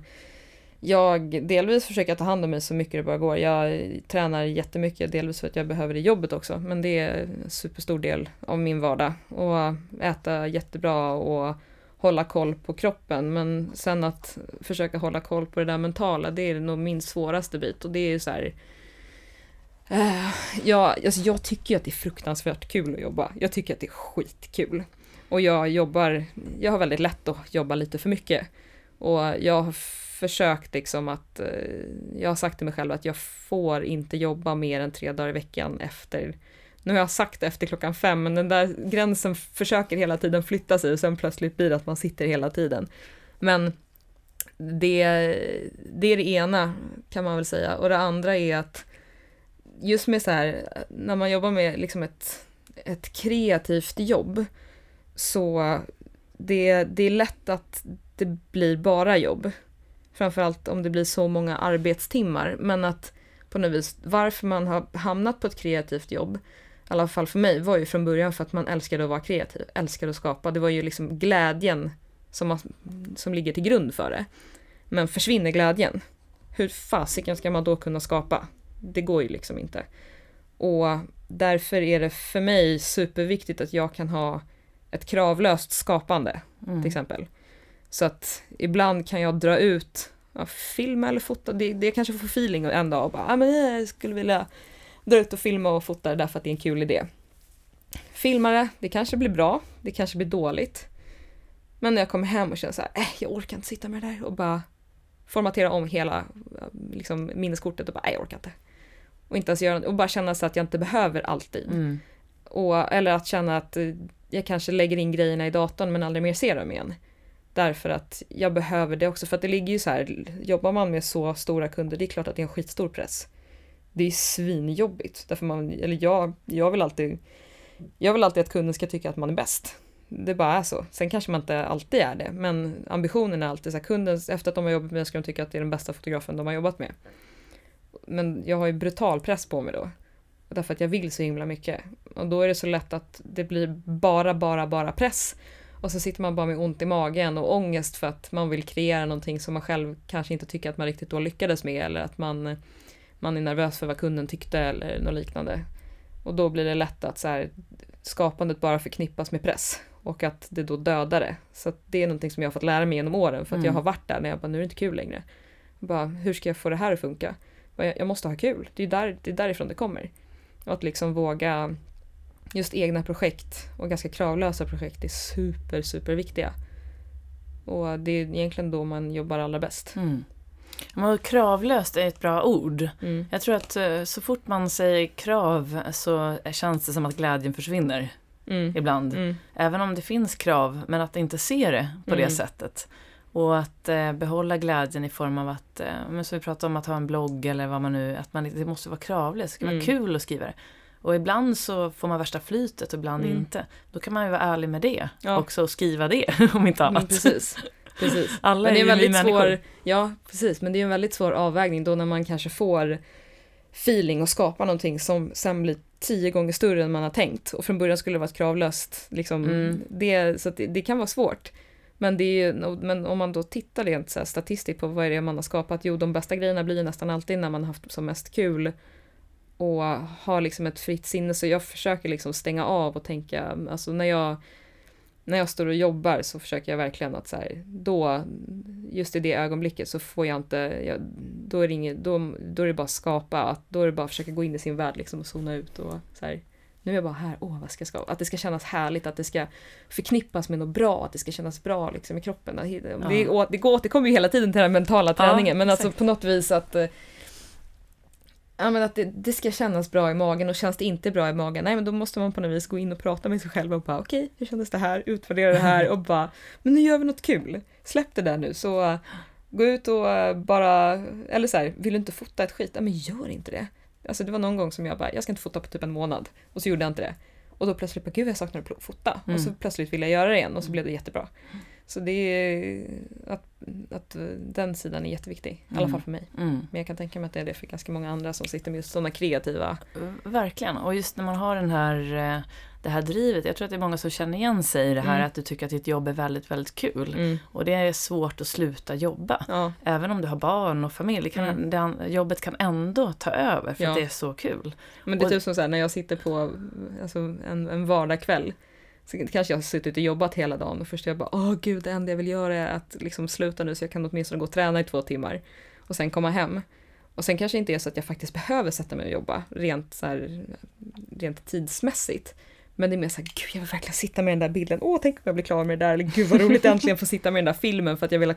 S2: jag delvis försöker ta hand om mig så mycket det bara går. Jag tränar jättemycket, delvis för att jag behöver det i jobbet också, men det är en superstor del av min vardag. Och äta jättebra och hålla koll på kroppen, men sen att försöka hålla koll på det där mentala, det är nog min svåraste bit och det är ju så här eh, Uh, ja, alltså jag tycker att det är fruktansvärt kul att jobba. Jag tycker att det är skitkul. Och jag jobbar, jag har väldigt lätt att jobba lite för mycket. Och jag har försökt liksom att, eh, jag har sagt till mig själv att jag får inte jobba mer än tre dagar i veckan efter, nu har jag sagt efter klockan fem, men den där gränsen försöker hela tiden flytta sig och sen plötsligt blir det att man sitter hela tiden. Men det, det är det ena kan man väl säga. Och det andra är att just med så här, när man jobbar med liksom ett, ett kreativt jobb, så det, det är lätt att det blir bara jobb. Framförallt om det blir så många arbetstimmar, men att på något vis varför man har hamnat på ett kreativt jobb, i alla fall för mig, var ju från början för att man älskade att vara kreativ, älskade att skapa. Det var ju liksom glädjen som, man, som ligger till grund för det. Men försvinner glädjen, hur fasiken ska man då kunna skapa? det går ju liksom inte. Och därför är det för mig superviktigt att jag kan ha ett kravlöst skapande, mm. till exempel. Så att ibland kan jag dra ut, ja, filma eller fota, det, det kanske får feeling en dag och bara, ah, men jag skulle vilja dra ut och filma och fota det därför att det är en kul idé. Filma det, det kanske blir bra, det kanske blir dåligt. Men när jag kommer hem och känner så här, äh, jag orkar inte sitta med det där och bara formatera om hela liksom, minneskortet och bara, nej jag orkar inte. Och inte ens göra och bara känna så att jag inte behöver alltid. Mm. Och, eller att känna att eh, jag kanske lägger in grejerna i datorn men aldrig mer ser dem igen. Därför att jag behöver det också, för att det ligger ju så här, jobbar man med så stora kunder, det är klart att det är en skitstor press. Det är svinjobbigt, därför man, eller jag, jag vill alltid, jag vill alltid att kunden ska tycka att man är bäst. Det bara är så. Sen kanske man inte alltid är det, men ambitionen är alltid så här, kunden, efter att de har jobbat med mig ska de tycka att det är den bästa fotografen de har jobbat med. Men jag har ju brutal press på mig då. Därför att jag vill så himla mycket. Och då är det så lätt att det blir bara, bara, bara press. Och så sitter man bara med ont i magen och ångest för att man vill kreera någonting som man själv kanske inte tycker att man riktigt då lyckades med eller att man, man är nervös för vad kunden tyckte eller något liknande. Och då blir det lätt att så här, skapandet bara förknippas med press och att det då dödar det. Så det är någonting som jag har fått lära mig genom åren för att mm. jag har varit där när jag bara, nu är det inte kul längre. Bara, hur ska jag få det här att funka? jag måste ha kul. Det är, där, det är därifrån det kommer. Och att liksom våga just egna projekt och ganska kravlösa projekt är super, super viktiga. Och det är egentligen då man jobbar allra bäst. Mm.
S1: Men kravlöst är ett bra ord. Mm. Jag tror att eh, så fort man säger krav så känns det som att glädjen försvinner. Mm. Ibland. Mm. Även om det finns krav, men att inte se det på det mm. sättet. Och att eh, behålla glädjen i form av att, eh, men så vi pratar om att ha en blogg eller vad man nu, att man, det måste vara kravlöst, det ska mm. vara kul att skriva det. Och ibland så får man värsta flytet och ibland mm. inte. Då kan man ju vara ärlig med det ja. också och skriva det om inte annat. Mm,
S2: precis. precis. Alla men det är, är väldigt svår, Ja, precis. Men det är en väldigt svår avvägning då när man kanske får feeling och skapar någonting som sen blir tio gånger större än man har tänkt. Och från början skulle det vara ett kravlöst, liksom, mm. det, så det, det, kan vara svårt. Men, det är ju, men om man då tittar rent så statistiskt på vad är det man har skapat, jo de bästa grejerna blir nästan alltid när man har haft som mest kul och har liksom ett fritt sinne så jag försöker liksom stänga av och tänka, alltså när jag när jag står och jobbar så försöker jag verkligen att så här, då, just i det ögonblicket så får jag inte, jag, då, är det inget, då, då är det bara skapa, att, då är det bara att försöka gå in i sin värld liksom och zona ut och så här, nu är jag bara här, åh vad ska jag skapa? Att det ska kännas härligt, att det ska förknippas med något bra, att det ska kännas bra liksom i kroppen. Det, ja. det återkommer ju hela tiden till den mentala träningen, ja, men alltså på något vis att eh, Ja men att det, det, ska kännas bra i magen och känns det inte bra i magen, nej men då måste man på något vis gå in och prata med sig själv och bara okej, okay, hur kändes det här, utvärdera det här och bara, men nu gör vi något kul, släpp det där nu så gå ut och bara, eller så här, vill du inte fota ett skit, ja men gör inte det. alltså det var någon gång som jag bara, jag ska inte fota på typ en månad. Och så gjorde jag inte det. Och då plötsligt bara, gud jag saknar att fota. Mm. Och så plötsligt ville jag göra det igen och så blev det jättebra. Så det är att, att den sidan är jätteviktig, i alla mm. fall för mig. Mm. Men jag kan tänka mig att det är det för ganska många andra som sitter med just sådana kreativa...
S1: Verkligen, och just när man har den här eh, det här drivet. Jag tror att det är många som känner igen sig i det här mm. att du tycker att ditt jobb är väldigt, väldigt kul. Mm. Och det är svårt att sluta jobba. Ja. Även om du har barn och familj. Kan, mm. det, jobbet kan ändå ta över för ja. att det är så kul.
S2: Men det är och, typ som så här, när jag sitter på alltså, en, en vardagskväll. Sen kanske jag har suttit och jobbat hela dagen och först jag bara, åh gud, det enda jag vill göra är att liksom sluta nu så jag kan åtminstone gå och träna i två timmar. Och sen komma hem. Och sen kanske inte är så att jag faktiskt behöver sätta mig och jobba rent, så här, rent tidsmässigt. Men det är mer såhär, gud jag vill verkligen sitta med den där bilden, åh tänk om jag blir klar med det där, eller gud vad roligt äntligen få sitta med den där filmen för att jag vill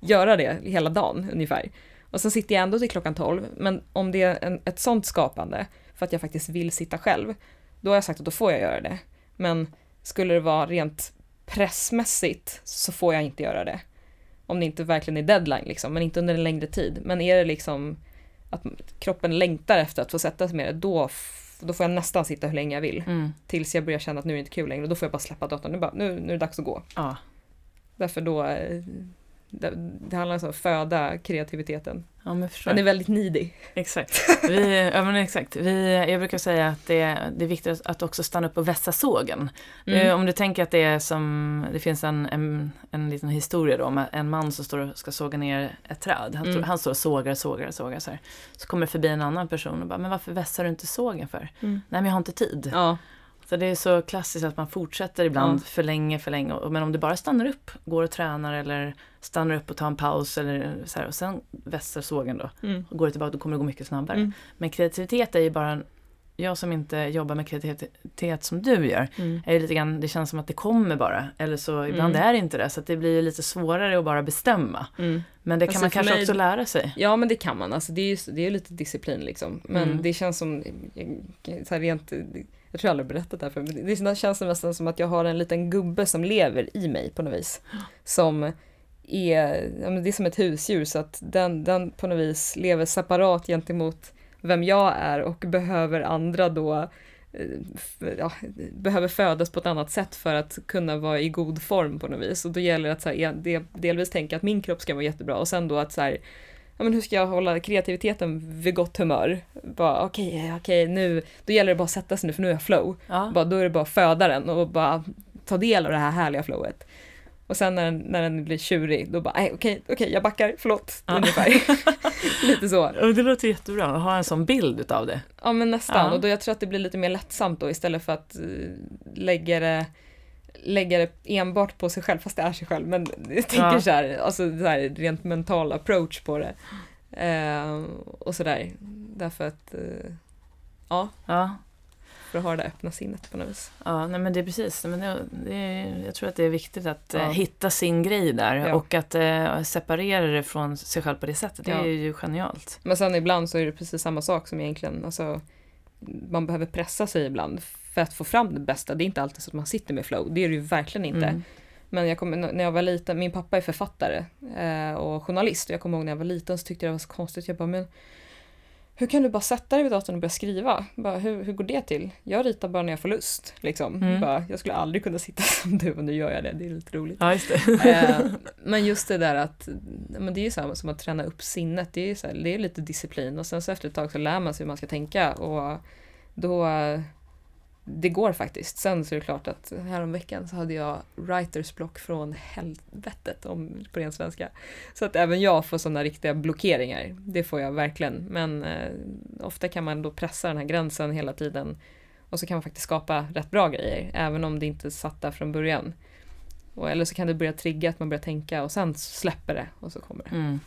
S2: göra det hela dagen ungefär. Och sen sitter jag ändå till klockan 12, men om det är en, ett sånt skapande, för att jag faktiskt vill sitta själv, då har jag sagt att då får jag göra det. Men skulle det vara rent pressmässigt så får jag inte göra det. Om det inte verkligen är deadline liksom, men inte under en längre tid. Men är det liksom att kroppen längtar efter att få sätta sig med det, då då får jag nästan sitta hur länge jag vill. Mm. Tills jag börjar känna att nu är det inte kul längre. Då får jag bara släppa datorn. Nu, bara, nu, nu är det dags att gå. Ja. Därför då, eh, det, det handlar alltså om att föda kreativiteten. Ja, men Den är väldigt needy.
S1: Exakt. Vi, ja, men exakt. Vi, jag brukar säga att det, det är viktigt att också stanna upp och vässa sågen. Mm. Eh, om du tänker att det är som, det finns en, en, en liten historia då om en man som står och ska såga ner ett träd. Han, mm. han står och sågar, sågar, sågar så här. Så kommer det förbi en annan person och bara, men varför vässar du inte sågen för? Mm. Nej men jag har inte tid. Ja. Så det är så klassiskt att man fortsätter ibland ja. för länge, för länge. Men om du bara stannar upp, går och tränar eller stannar upp och tar en paus eller så här, och sen vässar sågen då. Mm. Och går tillbaka, då kommer det gå mycket snabbare. Mm. Men kreativitet är ju bara en, jag som inte jobbar med kreativitet som du gör, mm. är lite grann, det känns som att det kommer bara. Eller så ibland mm. är det inte det, så det blir lite svårare att bara bestämma. Mm. Men det kan alltså man kanske mig, också lära sig.
S2: Ja men det kan man, alltså det är ju det är lite disciplin liksom. Men mm. det känns som, så här rent jag tror jag aldrig berättat det här för mig. Det känns nästan som att jag har en liten gubbe som lever i mig på något vis. Som är, ja, men det är som ett husdjur så att den, den på något vis lever separat gentemot vem jag är och behöver andra då eh, ja, behöver födas på ett annat sätt för att kunna vara i god form på något vis. Och då gäller det att så här, delvis tänka att min kropp ska vara jättebra och sen då att så här, ja, men hur ska jag hålla kreativiteten vid gott humör? Bara okej, okay, okej, okay, nu, då gäller det bara att sätta sig nu för nu är jag flow. Ja. Bara, då är det bara att föda den och bara ta del av det här härliga flowet. Och sen när den, när den blir tjurig, då bara, nej okej, okej, jag backar, förlåt, ja. ungefär. lite så.
S1: Det låter jättebra, att ha en sån bild utav det.
S2: Ja men nästan, ja. och då jag tror att det blir lite mer lättsamt då istället för att uh, lägga det lägga det enbart på sig själv, fast det är sig själv. Men jag tänker ja. så här, alltså så här, rent mental approach på det. Eh, och sådär. Därför att, eh, ja. ja. För att ha det där öppna sinnet på något vis.
S1: Ja, nej men det är precis. Men det, det är, jag tror att det är viktigt att eh, ja. eh, hitta sin grej där ja. och att eh, separera det från sig själv på det sättet. Det är ju genialt.
S2: Men sen ibland så är det precis samma sak som egentligen, alltså man behöver pressa sig ibland för att få fram det bästa. Det är inte alltid så att man sitter med flow, det är det ju verkligen inte. Mm. Men jag kommer, när jag var liten, min pappa är författare eh, och journalist och jag kommer ihåg när jag var liten så tyckte jag det var så konstigt. Jag bara, men hur kan du bara sätta dig vid datorn och börja skriva? Bara, hur, hur går det till? Jag ritar bara när jag får lust. Liksom. Mm. Bara, jag skulle aldrig kunna sitta som du och nu gör jag det, det är lite roligt.
S1: Ja, just eh,
S2: men just det där att, men det är så som att träna upp sinnet, det är, så här, det är lite disciplin och sen så efter ett tag så lär man sig hur man ska tänka och då det går faktiskt. Sen så är det klart att häromveckan så hade jag writers block från helvetet om, på ren svenska. Så att även jag får sådana riktiga blockeringar. Det får jag verkligen. Men eh, ofta kan man då pressa den här gränsen hela tiden och så kan man faktiskt skapa rätt bra grejer, även om det inte satt där från början. Och, eller så kan det börja trigga att man börjar tänka och sen släpper det och så kommer det. Mm.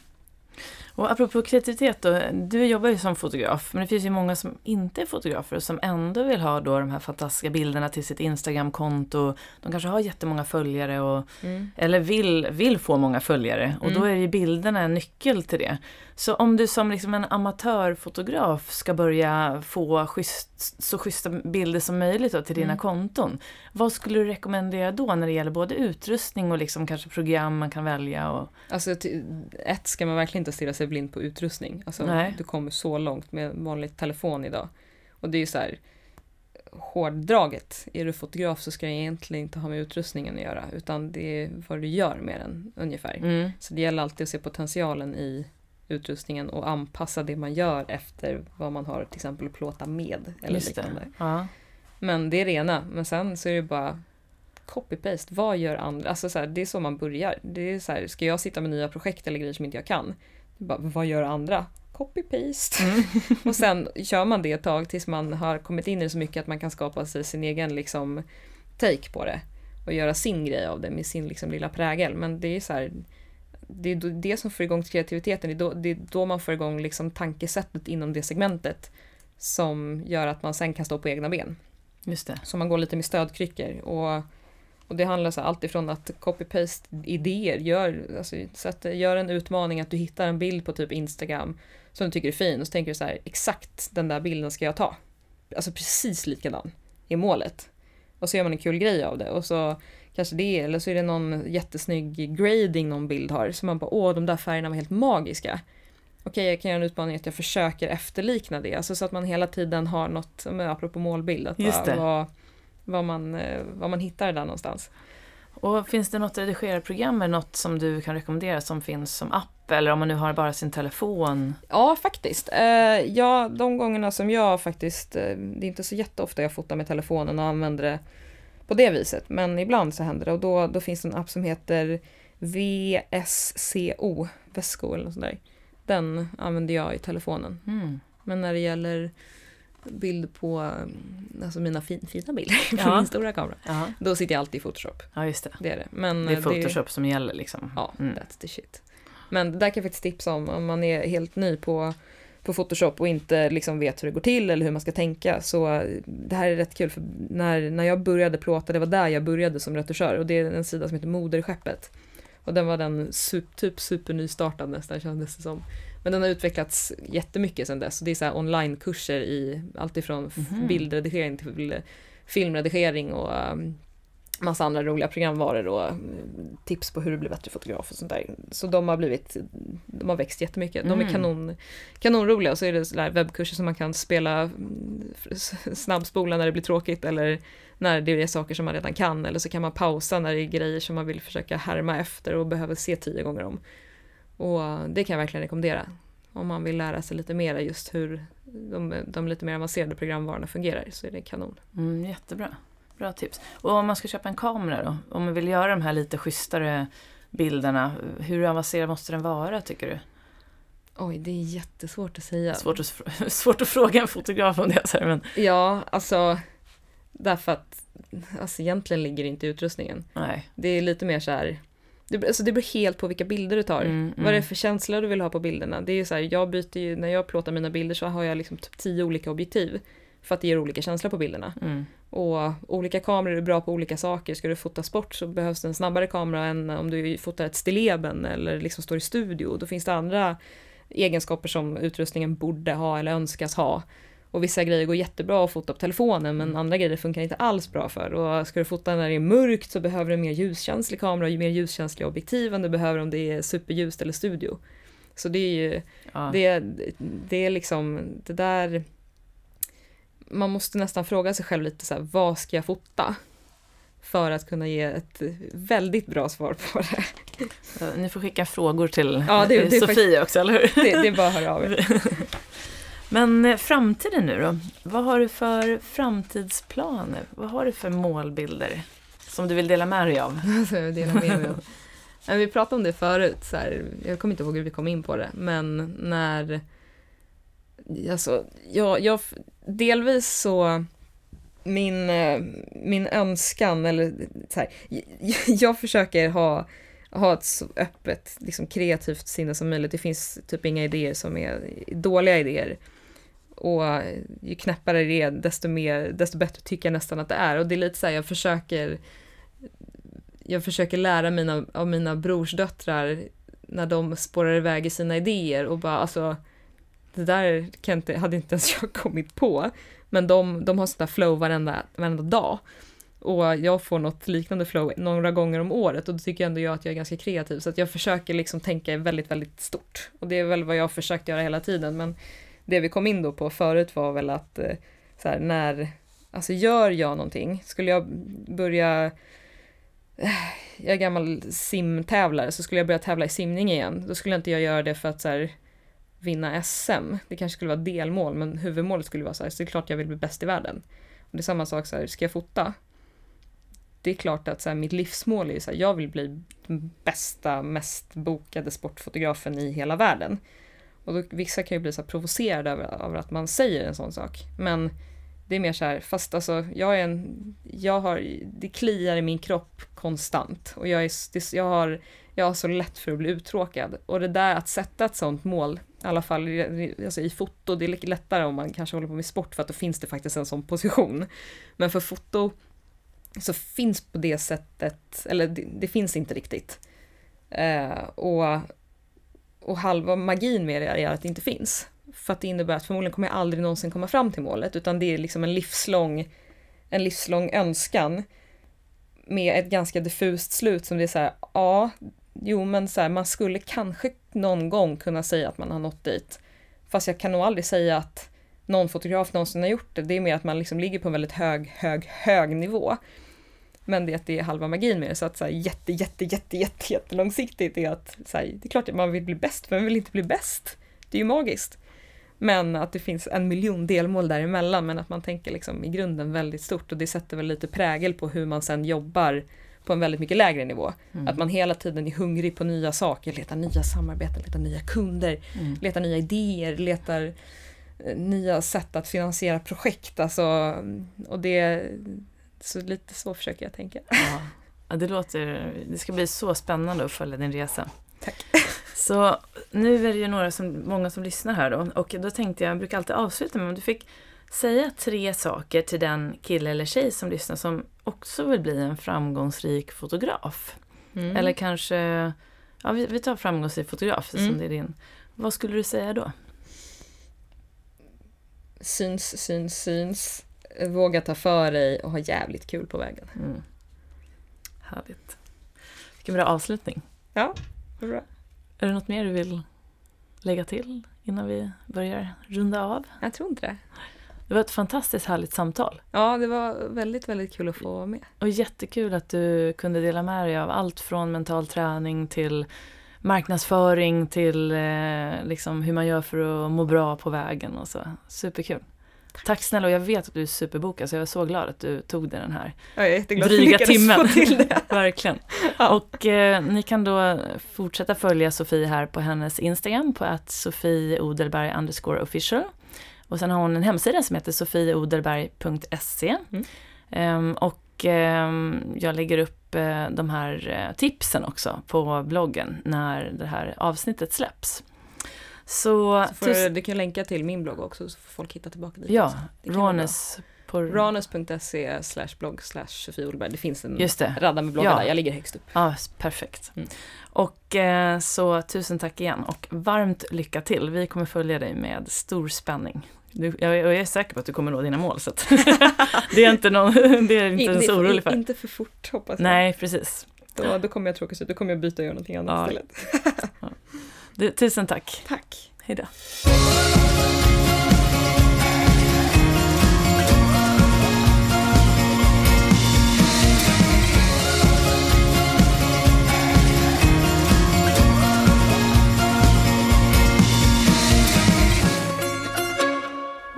S1: Och apropå kreativitet då, du jobbar ju som fotograf, men det finns ju många som inte är fotografer och som ändå vill ha då de här fantastiska bilderna till sitt Instagramkonto. De kanske har jättemånga följare och, mm. eller vill, vill få många följare och mm. då är ju bilderna en nyckel till det. Så om du som liksom en amatörfotograf ska börja få schysst, så schyssta bilder som möjligt till dina mm. konton. Vad skulle du rekommendera då när det gäller både utrustning och liksom kanske program man kan välja? Och...
S2: Alltså ett ska man verkligen inte stirra sig blind på utrustning. Alltså, du kommer så långt med vanlig telefon idag. Och det är ju så här, hårdraget. Är du fotograf så ska det egentligen inte ha med utrustningen att göra, utan det är vad du gör med den ungefär. Mm. Så det gäller alltid att se potentialen i utrustningen och anpassa det man gör efter vad man har till exempel att plåta med. Eller Just liknande. Det. Ja. Men det är rena, men sen så är det bara copy-paste, vad gör andra? Alltså så här, det är så man börjar. Det är så här, ska jag sitta med nya projekt eller grejer som inte jag kan? Bara, vad gör andra? Copy-paste. Mm. och sen kör man det ett tag tills man har kommit in i det så mycket att man kan skapa sig sin egen liksom, take på det. Och göra sin grej av det med sin liksom, lilla prägel. Men det är så här, det är det som får igång kreativiteten. Det är då, det är då man får igång liksom tankesättet inom det segmentet som gör att man sen kan stå på egna ben.
S1: Just det.
S2: Så man går lite med stödkryckor. Och, och det handlar så allt ifrån att copy-paste idéer, gör, alltså, så att, gör en utmaning att du hittar en bild på typ Instagram som du tycker är fin och så tänker du så här, exakt den där bilden ska jag ta. Alltså precis likadan är målet. Och så gör man en kul grej av det och så kanske det, eller så är det någon jättesnygg grading någon bild har, så man bara åh, de där färgerna var helt magiska. Okej, jag kan göra en utmaning att jag försöker efterlikna det, alltså så att man hela tiden har något, apropå målbild, att Just det. Vad, man, eh, vad man hittar där någonstans.
S1: Och finns det något redigerarprogram eller något som du kan rekommendera som finns som app eller om man nu har bara sin telefon?
S2: Ja, faktiskt. Eh, ja, de gångerna som jag faktiskt, eh, det är inte så jätteofta jag fotar med telefonen och använder det på det viset. Men ibland så händer det och då, då finns det en app som heter VSCO, Vesco eller något sånt där. Den använder jag i telefonen. Mm. Men när det gäller bild på mm, alltså mina fin, fina bilder på ja. min stora kamera. Ja. Då sitter jag alltid i Photoshop.
S1: Ja, just det.
S2: Det är det.
S1: Men det är Photoshop det, som gäller liksom.
S2: Ja, mm. that's the shit. Men det där kan jag faktiskt tipsa om om man är helt ny på på Photoshop och inte liksom vet hur det går till eller hur man ska tänka. Så det här är rätt kul för när, när jag började plåta, det var där jag började som retuschör och det är en sida som heter Moderskeppet. Och den var den super, typ supernystartad nästan kändes det som. Men den har utvecklats jättemycket sedan dess. Så det är så onlinekurser i allt ifrån mm. bildredigering till filmredigering och um, massa andra roliga programvaror och mm, tips på hur du blir bättre fotograf och sånt där. Så de har blivit, de har växt jättemycket. De är mm. kanon, kanonroliga och så är det sådär webbkurser som man kan spela mm, snabbspola när det blir tråkigt eller när det är saker som man redan kan eller så kan man pausa när det är grejer som man vill försöka härma efter och behöver se tio gånger om. Och det kan jag verkligen rekommendera om man vill lära sig lite mer just hur de, de lite mer avancerade programvarorna fungerar så är det kanon.
S1: Mm, jättebra. Bra tips. Och om man ska köpa en kamera då? Om man vill göra de här lite schysstare bilderna, hur avancerad måste den vara tycker du?
S2: Oj, det är jättesvårt att säga.
S1: Svårt att, svårt att fråga en fotograf om det. Så men...
S2: Ja, alltså därför att alltså, egentligen ligger det inte i utrustningen.
S1: Nej.
S2: Det är lite mer så här det, alltså det beror helt på vilka bilder du tar. Mm, mm. Vad det är för känsla du vill ha på bilderna. Det är ju så här, jag byter ju, när jag plåtar mina bilder så har jag liksom typ tio olika objektiv. För att det ger olika känslor på bilderna. Mm. Och olika kameror är bra på olika saker. Ska du fota sport så behövs det en snabbare kamera än om du fotar ett stilleben eller liksom står i studio. Då finns det andra egenskaper som utrustningen borde ha eller önskas ha. Och vissa grejer går jättebra att fota på telefonen men mm. andra grejer funkar inte alls bra för. Och ska du fota när det är mörkt så behöver du en mer ljuskänslig kamera och mer ljuskänsliga objektiv än du behöver om det är superljust eller studio. Så det är ju, ja. det, det är liksom, det där man måste nästan fråga sig själv lite så här, vad ska jag fota? För att kunna ge ett väldigt bra svar på det.
S1: Ni får skicka frågor till ja, det, det Sofie faktiskt, också, eller hur?
S2: Det, det är bara att höra av er.
S1: Men eh, framtiden nu då? Vad har du för framtidsplaner? Vad har du för målbilder som du vill dela med dig av?
S2: Alltså, dela med mig av. Vi pratade om det förut, så här, jag kommer inte ihåg hur vi kom in på det, men när Alltså, jag, jag, delvis så min, eh, min önskan, eller så här, jag försöker ha, ha ett så öppet, liksom kreativt sinne som möjligt. Det finns typ inga idéer som är dåliga idéer. Och ju knäppare det är, desto, mer, desto bättre tycker jag nästan att det är. Och det är lite så här, jag försöker jag försöker lära mina, av mina brorsdöttrar när de spårar iväg i sina idéer och bara alltså det där kan inte, hade inte ens jag kommit på. Men de, de har där flow varenda, varenda dag. och jag får något liknande flow några gånger om året och då tycker jag ändå jag att jag är ganska kreativ så att jag försöker liksom tänka väldigt, väldigt stort. Och det är väl vad jag har försökt göra hela tiden men det vi kom in då på förut var väl att eh, så här, när, alltså gör jag någonting, skulle jag börja eh, jag är gammal simtävlare, så skulle jag börja tävla i simning igen, då skulle inte jag göra det för att så här, vinna SM. Det kanske skulle vara delmål, men huvudmålet skulle vara så här, så det är klart jag vill bli bäst i världen. Och det är samma sak så här, ska jag fota? Det är klart att så här, mitt livsmål är så här, jag vill bli bästa, mest bokade sportfotografen i hela världen. Och då, vissa kan ju bli så provocerade över, över att man säger en sån sak. Men det är mer så här, fast alltså jag är en, jag har, det kliar i min kropp konstant och jag, är, jag, har, jag har så lätt för att bli uttråkad. Och det där att sätta ett sånt mål, i alla fall alltså i foto, det är lättare om man kanske håller på med sport för att då finns det faktiskt en sån position. Men för foto så finns på det sättet, eller det, det finns inte riktigt. Eh, och, och halva magin med det är att det inte finns. För att det innebär att förmodligen kommer jag aldrig någonsin komma fram till målet, utan det är liksom en livslång, en livslång önskan med ett ganska diffust slut som det är så här, ja, jo men så här, man skulle kanske någon gång kunna säga att man har nått dit. Fast jag kan nog aldrig säga att någon fotograf någonsin har gjort det. Det är mer att man liksom ligger på en väldigt hög, hög, hög nivå. Men det är att det är halva magin med det, så att så här, jätte, jätte, jätte, jätte, jätte långsiktigt är att så här, det är klart att man vill bli bäst, men man vill inte bli bäst. Det är ju magiskt. Men att det finns en miljon delmål däremellan, men att man tänker liksom i grunden väldigt stort och det sätter väl lite prägel på hur man sen jobbar på en väldigt mycket lägre nivå. Mm. Att man hela tiden är hungrig på nya saker, letar nya samarbeten, letar nya kunder, mm. letar nya idéer, letar eh, nya sätt att finansiera projekt. Alltså, och det, så lite så försöker jag tänka.
S1: Ja. ja, det låter, det ska bli så spännande att följa din resa.
S2: Tack.
S1: Så nu är det ju några som, många som lyssnar här då och då tänkte jag, jag brukar alltid avsluta med om du fick säga tre saker till den kille eller tjej som lyssnar som också vill bli en framgångsrik fotograf. Mm. Eller kanske, ja vi, vi tar framgångsrik fotograf mm. som det är din. Vad skulle du säga då?
S2: Syns, syns, syns. Våga ta för dig och ha jävligt kul på vägen. Mm.
S1: Härligt. Vilken bra avslutning.
S2: Ja, bra.
S1: Är det något mer du vill lägga till innan vi börjar runda av?
S2: Jag tror inte det.
S1: Det var ett fantastiskt härligt samtal.
S2: Ja, det var väldigt, väldigt kul att få vara med.
S1: Och jättekul att du kunde dela med dig av allt från mental träning till marknadsföring till eh, liksom hur man gör för att må bra på vägen och så. Superkul. Tack. Tack snälla och jag vet att du är superbokad så jag är så glad att du tog dig den här
S2: jag är
S1: dryga timmen. Verkligen. Ja. Och eh, ni kan då fortsätta följa Sofie här på hennes Instagram på att Sofie Odelberg official. Och sen har hon en hemsida som heter sofieoderberg.se. Mm. Um, och um, jag lägger upp uh, de här uh, tipsen också på bloggen när det här avsnittet släpps. Så,
S2: så får, du kan länka till min blogg också så får folk hitta tillbaka dit.
S1: Ja, Ranes
S2: på... Ranes.se slash blogg slash Sofie Olberg. Det finns en Just det. radda med bloggar ja. där, jag ligger högst upp.
S1: Ja, perfekt. Mm. Och eh, så tusen tack igen och varmt lycka till. Vi kommer följa dig med stor spänning. Du, jag, jag, är säker på att du kommer nå dina mål så det är inte någon, det är inte så orolig för.
S2: Inte för fort hoppas jag.
S1: Nej, precis.
S2: Då, då kommer jag tråkas ut, då kommer jag byta och göra någonting annat ja. istället.
S1: ja. du, tusen tack.
S2: Tack.
S1: Hejdå.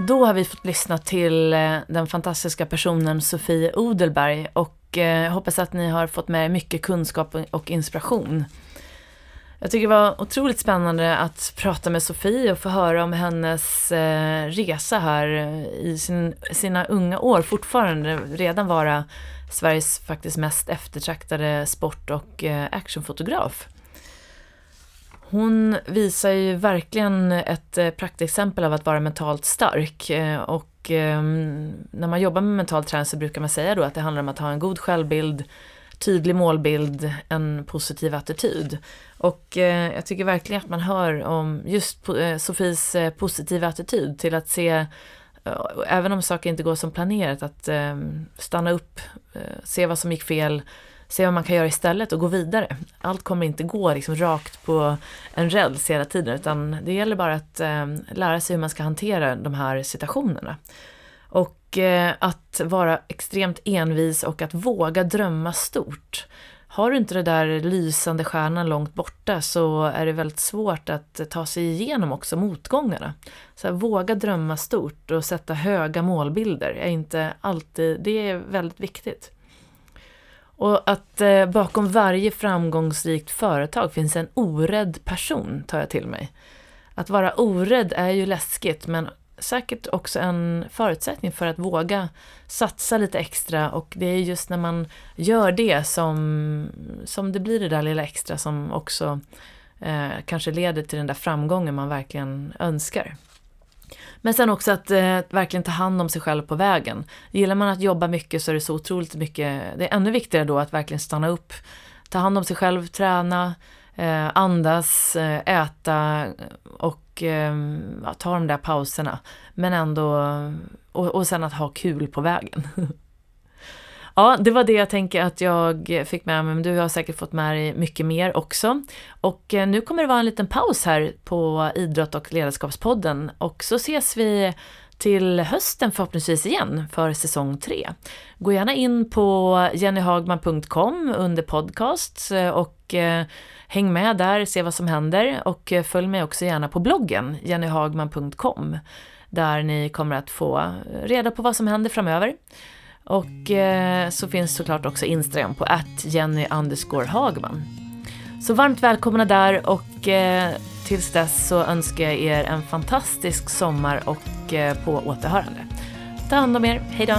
S1: Då har vi fått lyssna till eh, den fantastiska personen Sofie Odelberg och eh, jag hoppas att ni har fått med er mycket kunskap och inspiration. Jag tycker det var otroligt spännande att prata med Sofie och få höra om hennes eh, resa här eh, i sin, sina unga år, fortfarande redan vara Sveriges faktiskt mest eftertraktade sport och eh, actionfotograf. Hon visar ju verkligen ett eh, praktexempel av att vara mentalt stark. Eh, och ehm, när man jobbar med mental träning så brukar man säga då att det handlar om att ha en god självbild, tydlig målbild, en positiv attityd. Och eh, jag tycker verkligen att man hör om just eh, Sofies positiva attityd till att se även om saker inte går som planerat, att ehm, stanna upp, se vad som gick fel, se vad man kan göra istället och gå vidare. Allt kommer inte gå liksom rakt på en räls hela tiden, utan det gäller bara att eh, lära sig hur man ska hantera de här situationerna. Och eh, att vara extremt envis och att våga drömma stort. Har du inte det där lysande stjärnan långt borta så är det väldigt svårt att ta sig igenom också motgångarna. Så här, våga drömma stort och sätta höga målbilder är inte alltid, det är väldigt viktigt. Och att eh, bakom varje framgångsrikt företag finns en orädd person, tar jag till mig. Att vara orädd är ju läskigt, men säkert också en förutsättning för att våga satsa lite extra och det är just när man gör det som, som det blir det där lilla extra som också eh, kanske leder till den där framgången man verkligen önskar. Men sen också att eh, verkligen ta hand om sig själv på vägen. Gillar man att jobba mycket så är det så otroligt mycket, det är ännu viktigare då att verkligen stanna upp, ta hand om sig själv, träna, eh, andas, eh, äta eh, och eh, ta de där pauserna. Men ändå, och, och sen att ha kul på vägen. Ja, det var det jag tänker att jag fick med mig, men du har säkert fått med dig mycket mer också. Och eh, nu kommer det vara en liten paus här på Idrott och ledarskapspodden och så ses vi till hösten förhoppningsvis igen för säsong 3. Gå gärna in på jennyhagman.com under podcast eh, och eh, häng med där, se vad som händer och följ mig också gärna på bloggen jennyhagman.com där ni kommer att få reda på vad som händer framöver. Och eh, så finns såklart också Instagram på att Jenny Hagman. Så varmt välkomna där och eh, tills dess så önskar jag er en fantastisk sommar och eh, på återhörande. Ta hand om er, hejdå!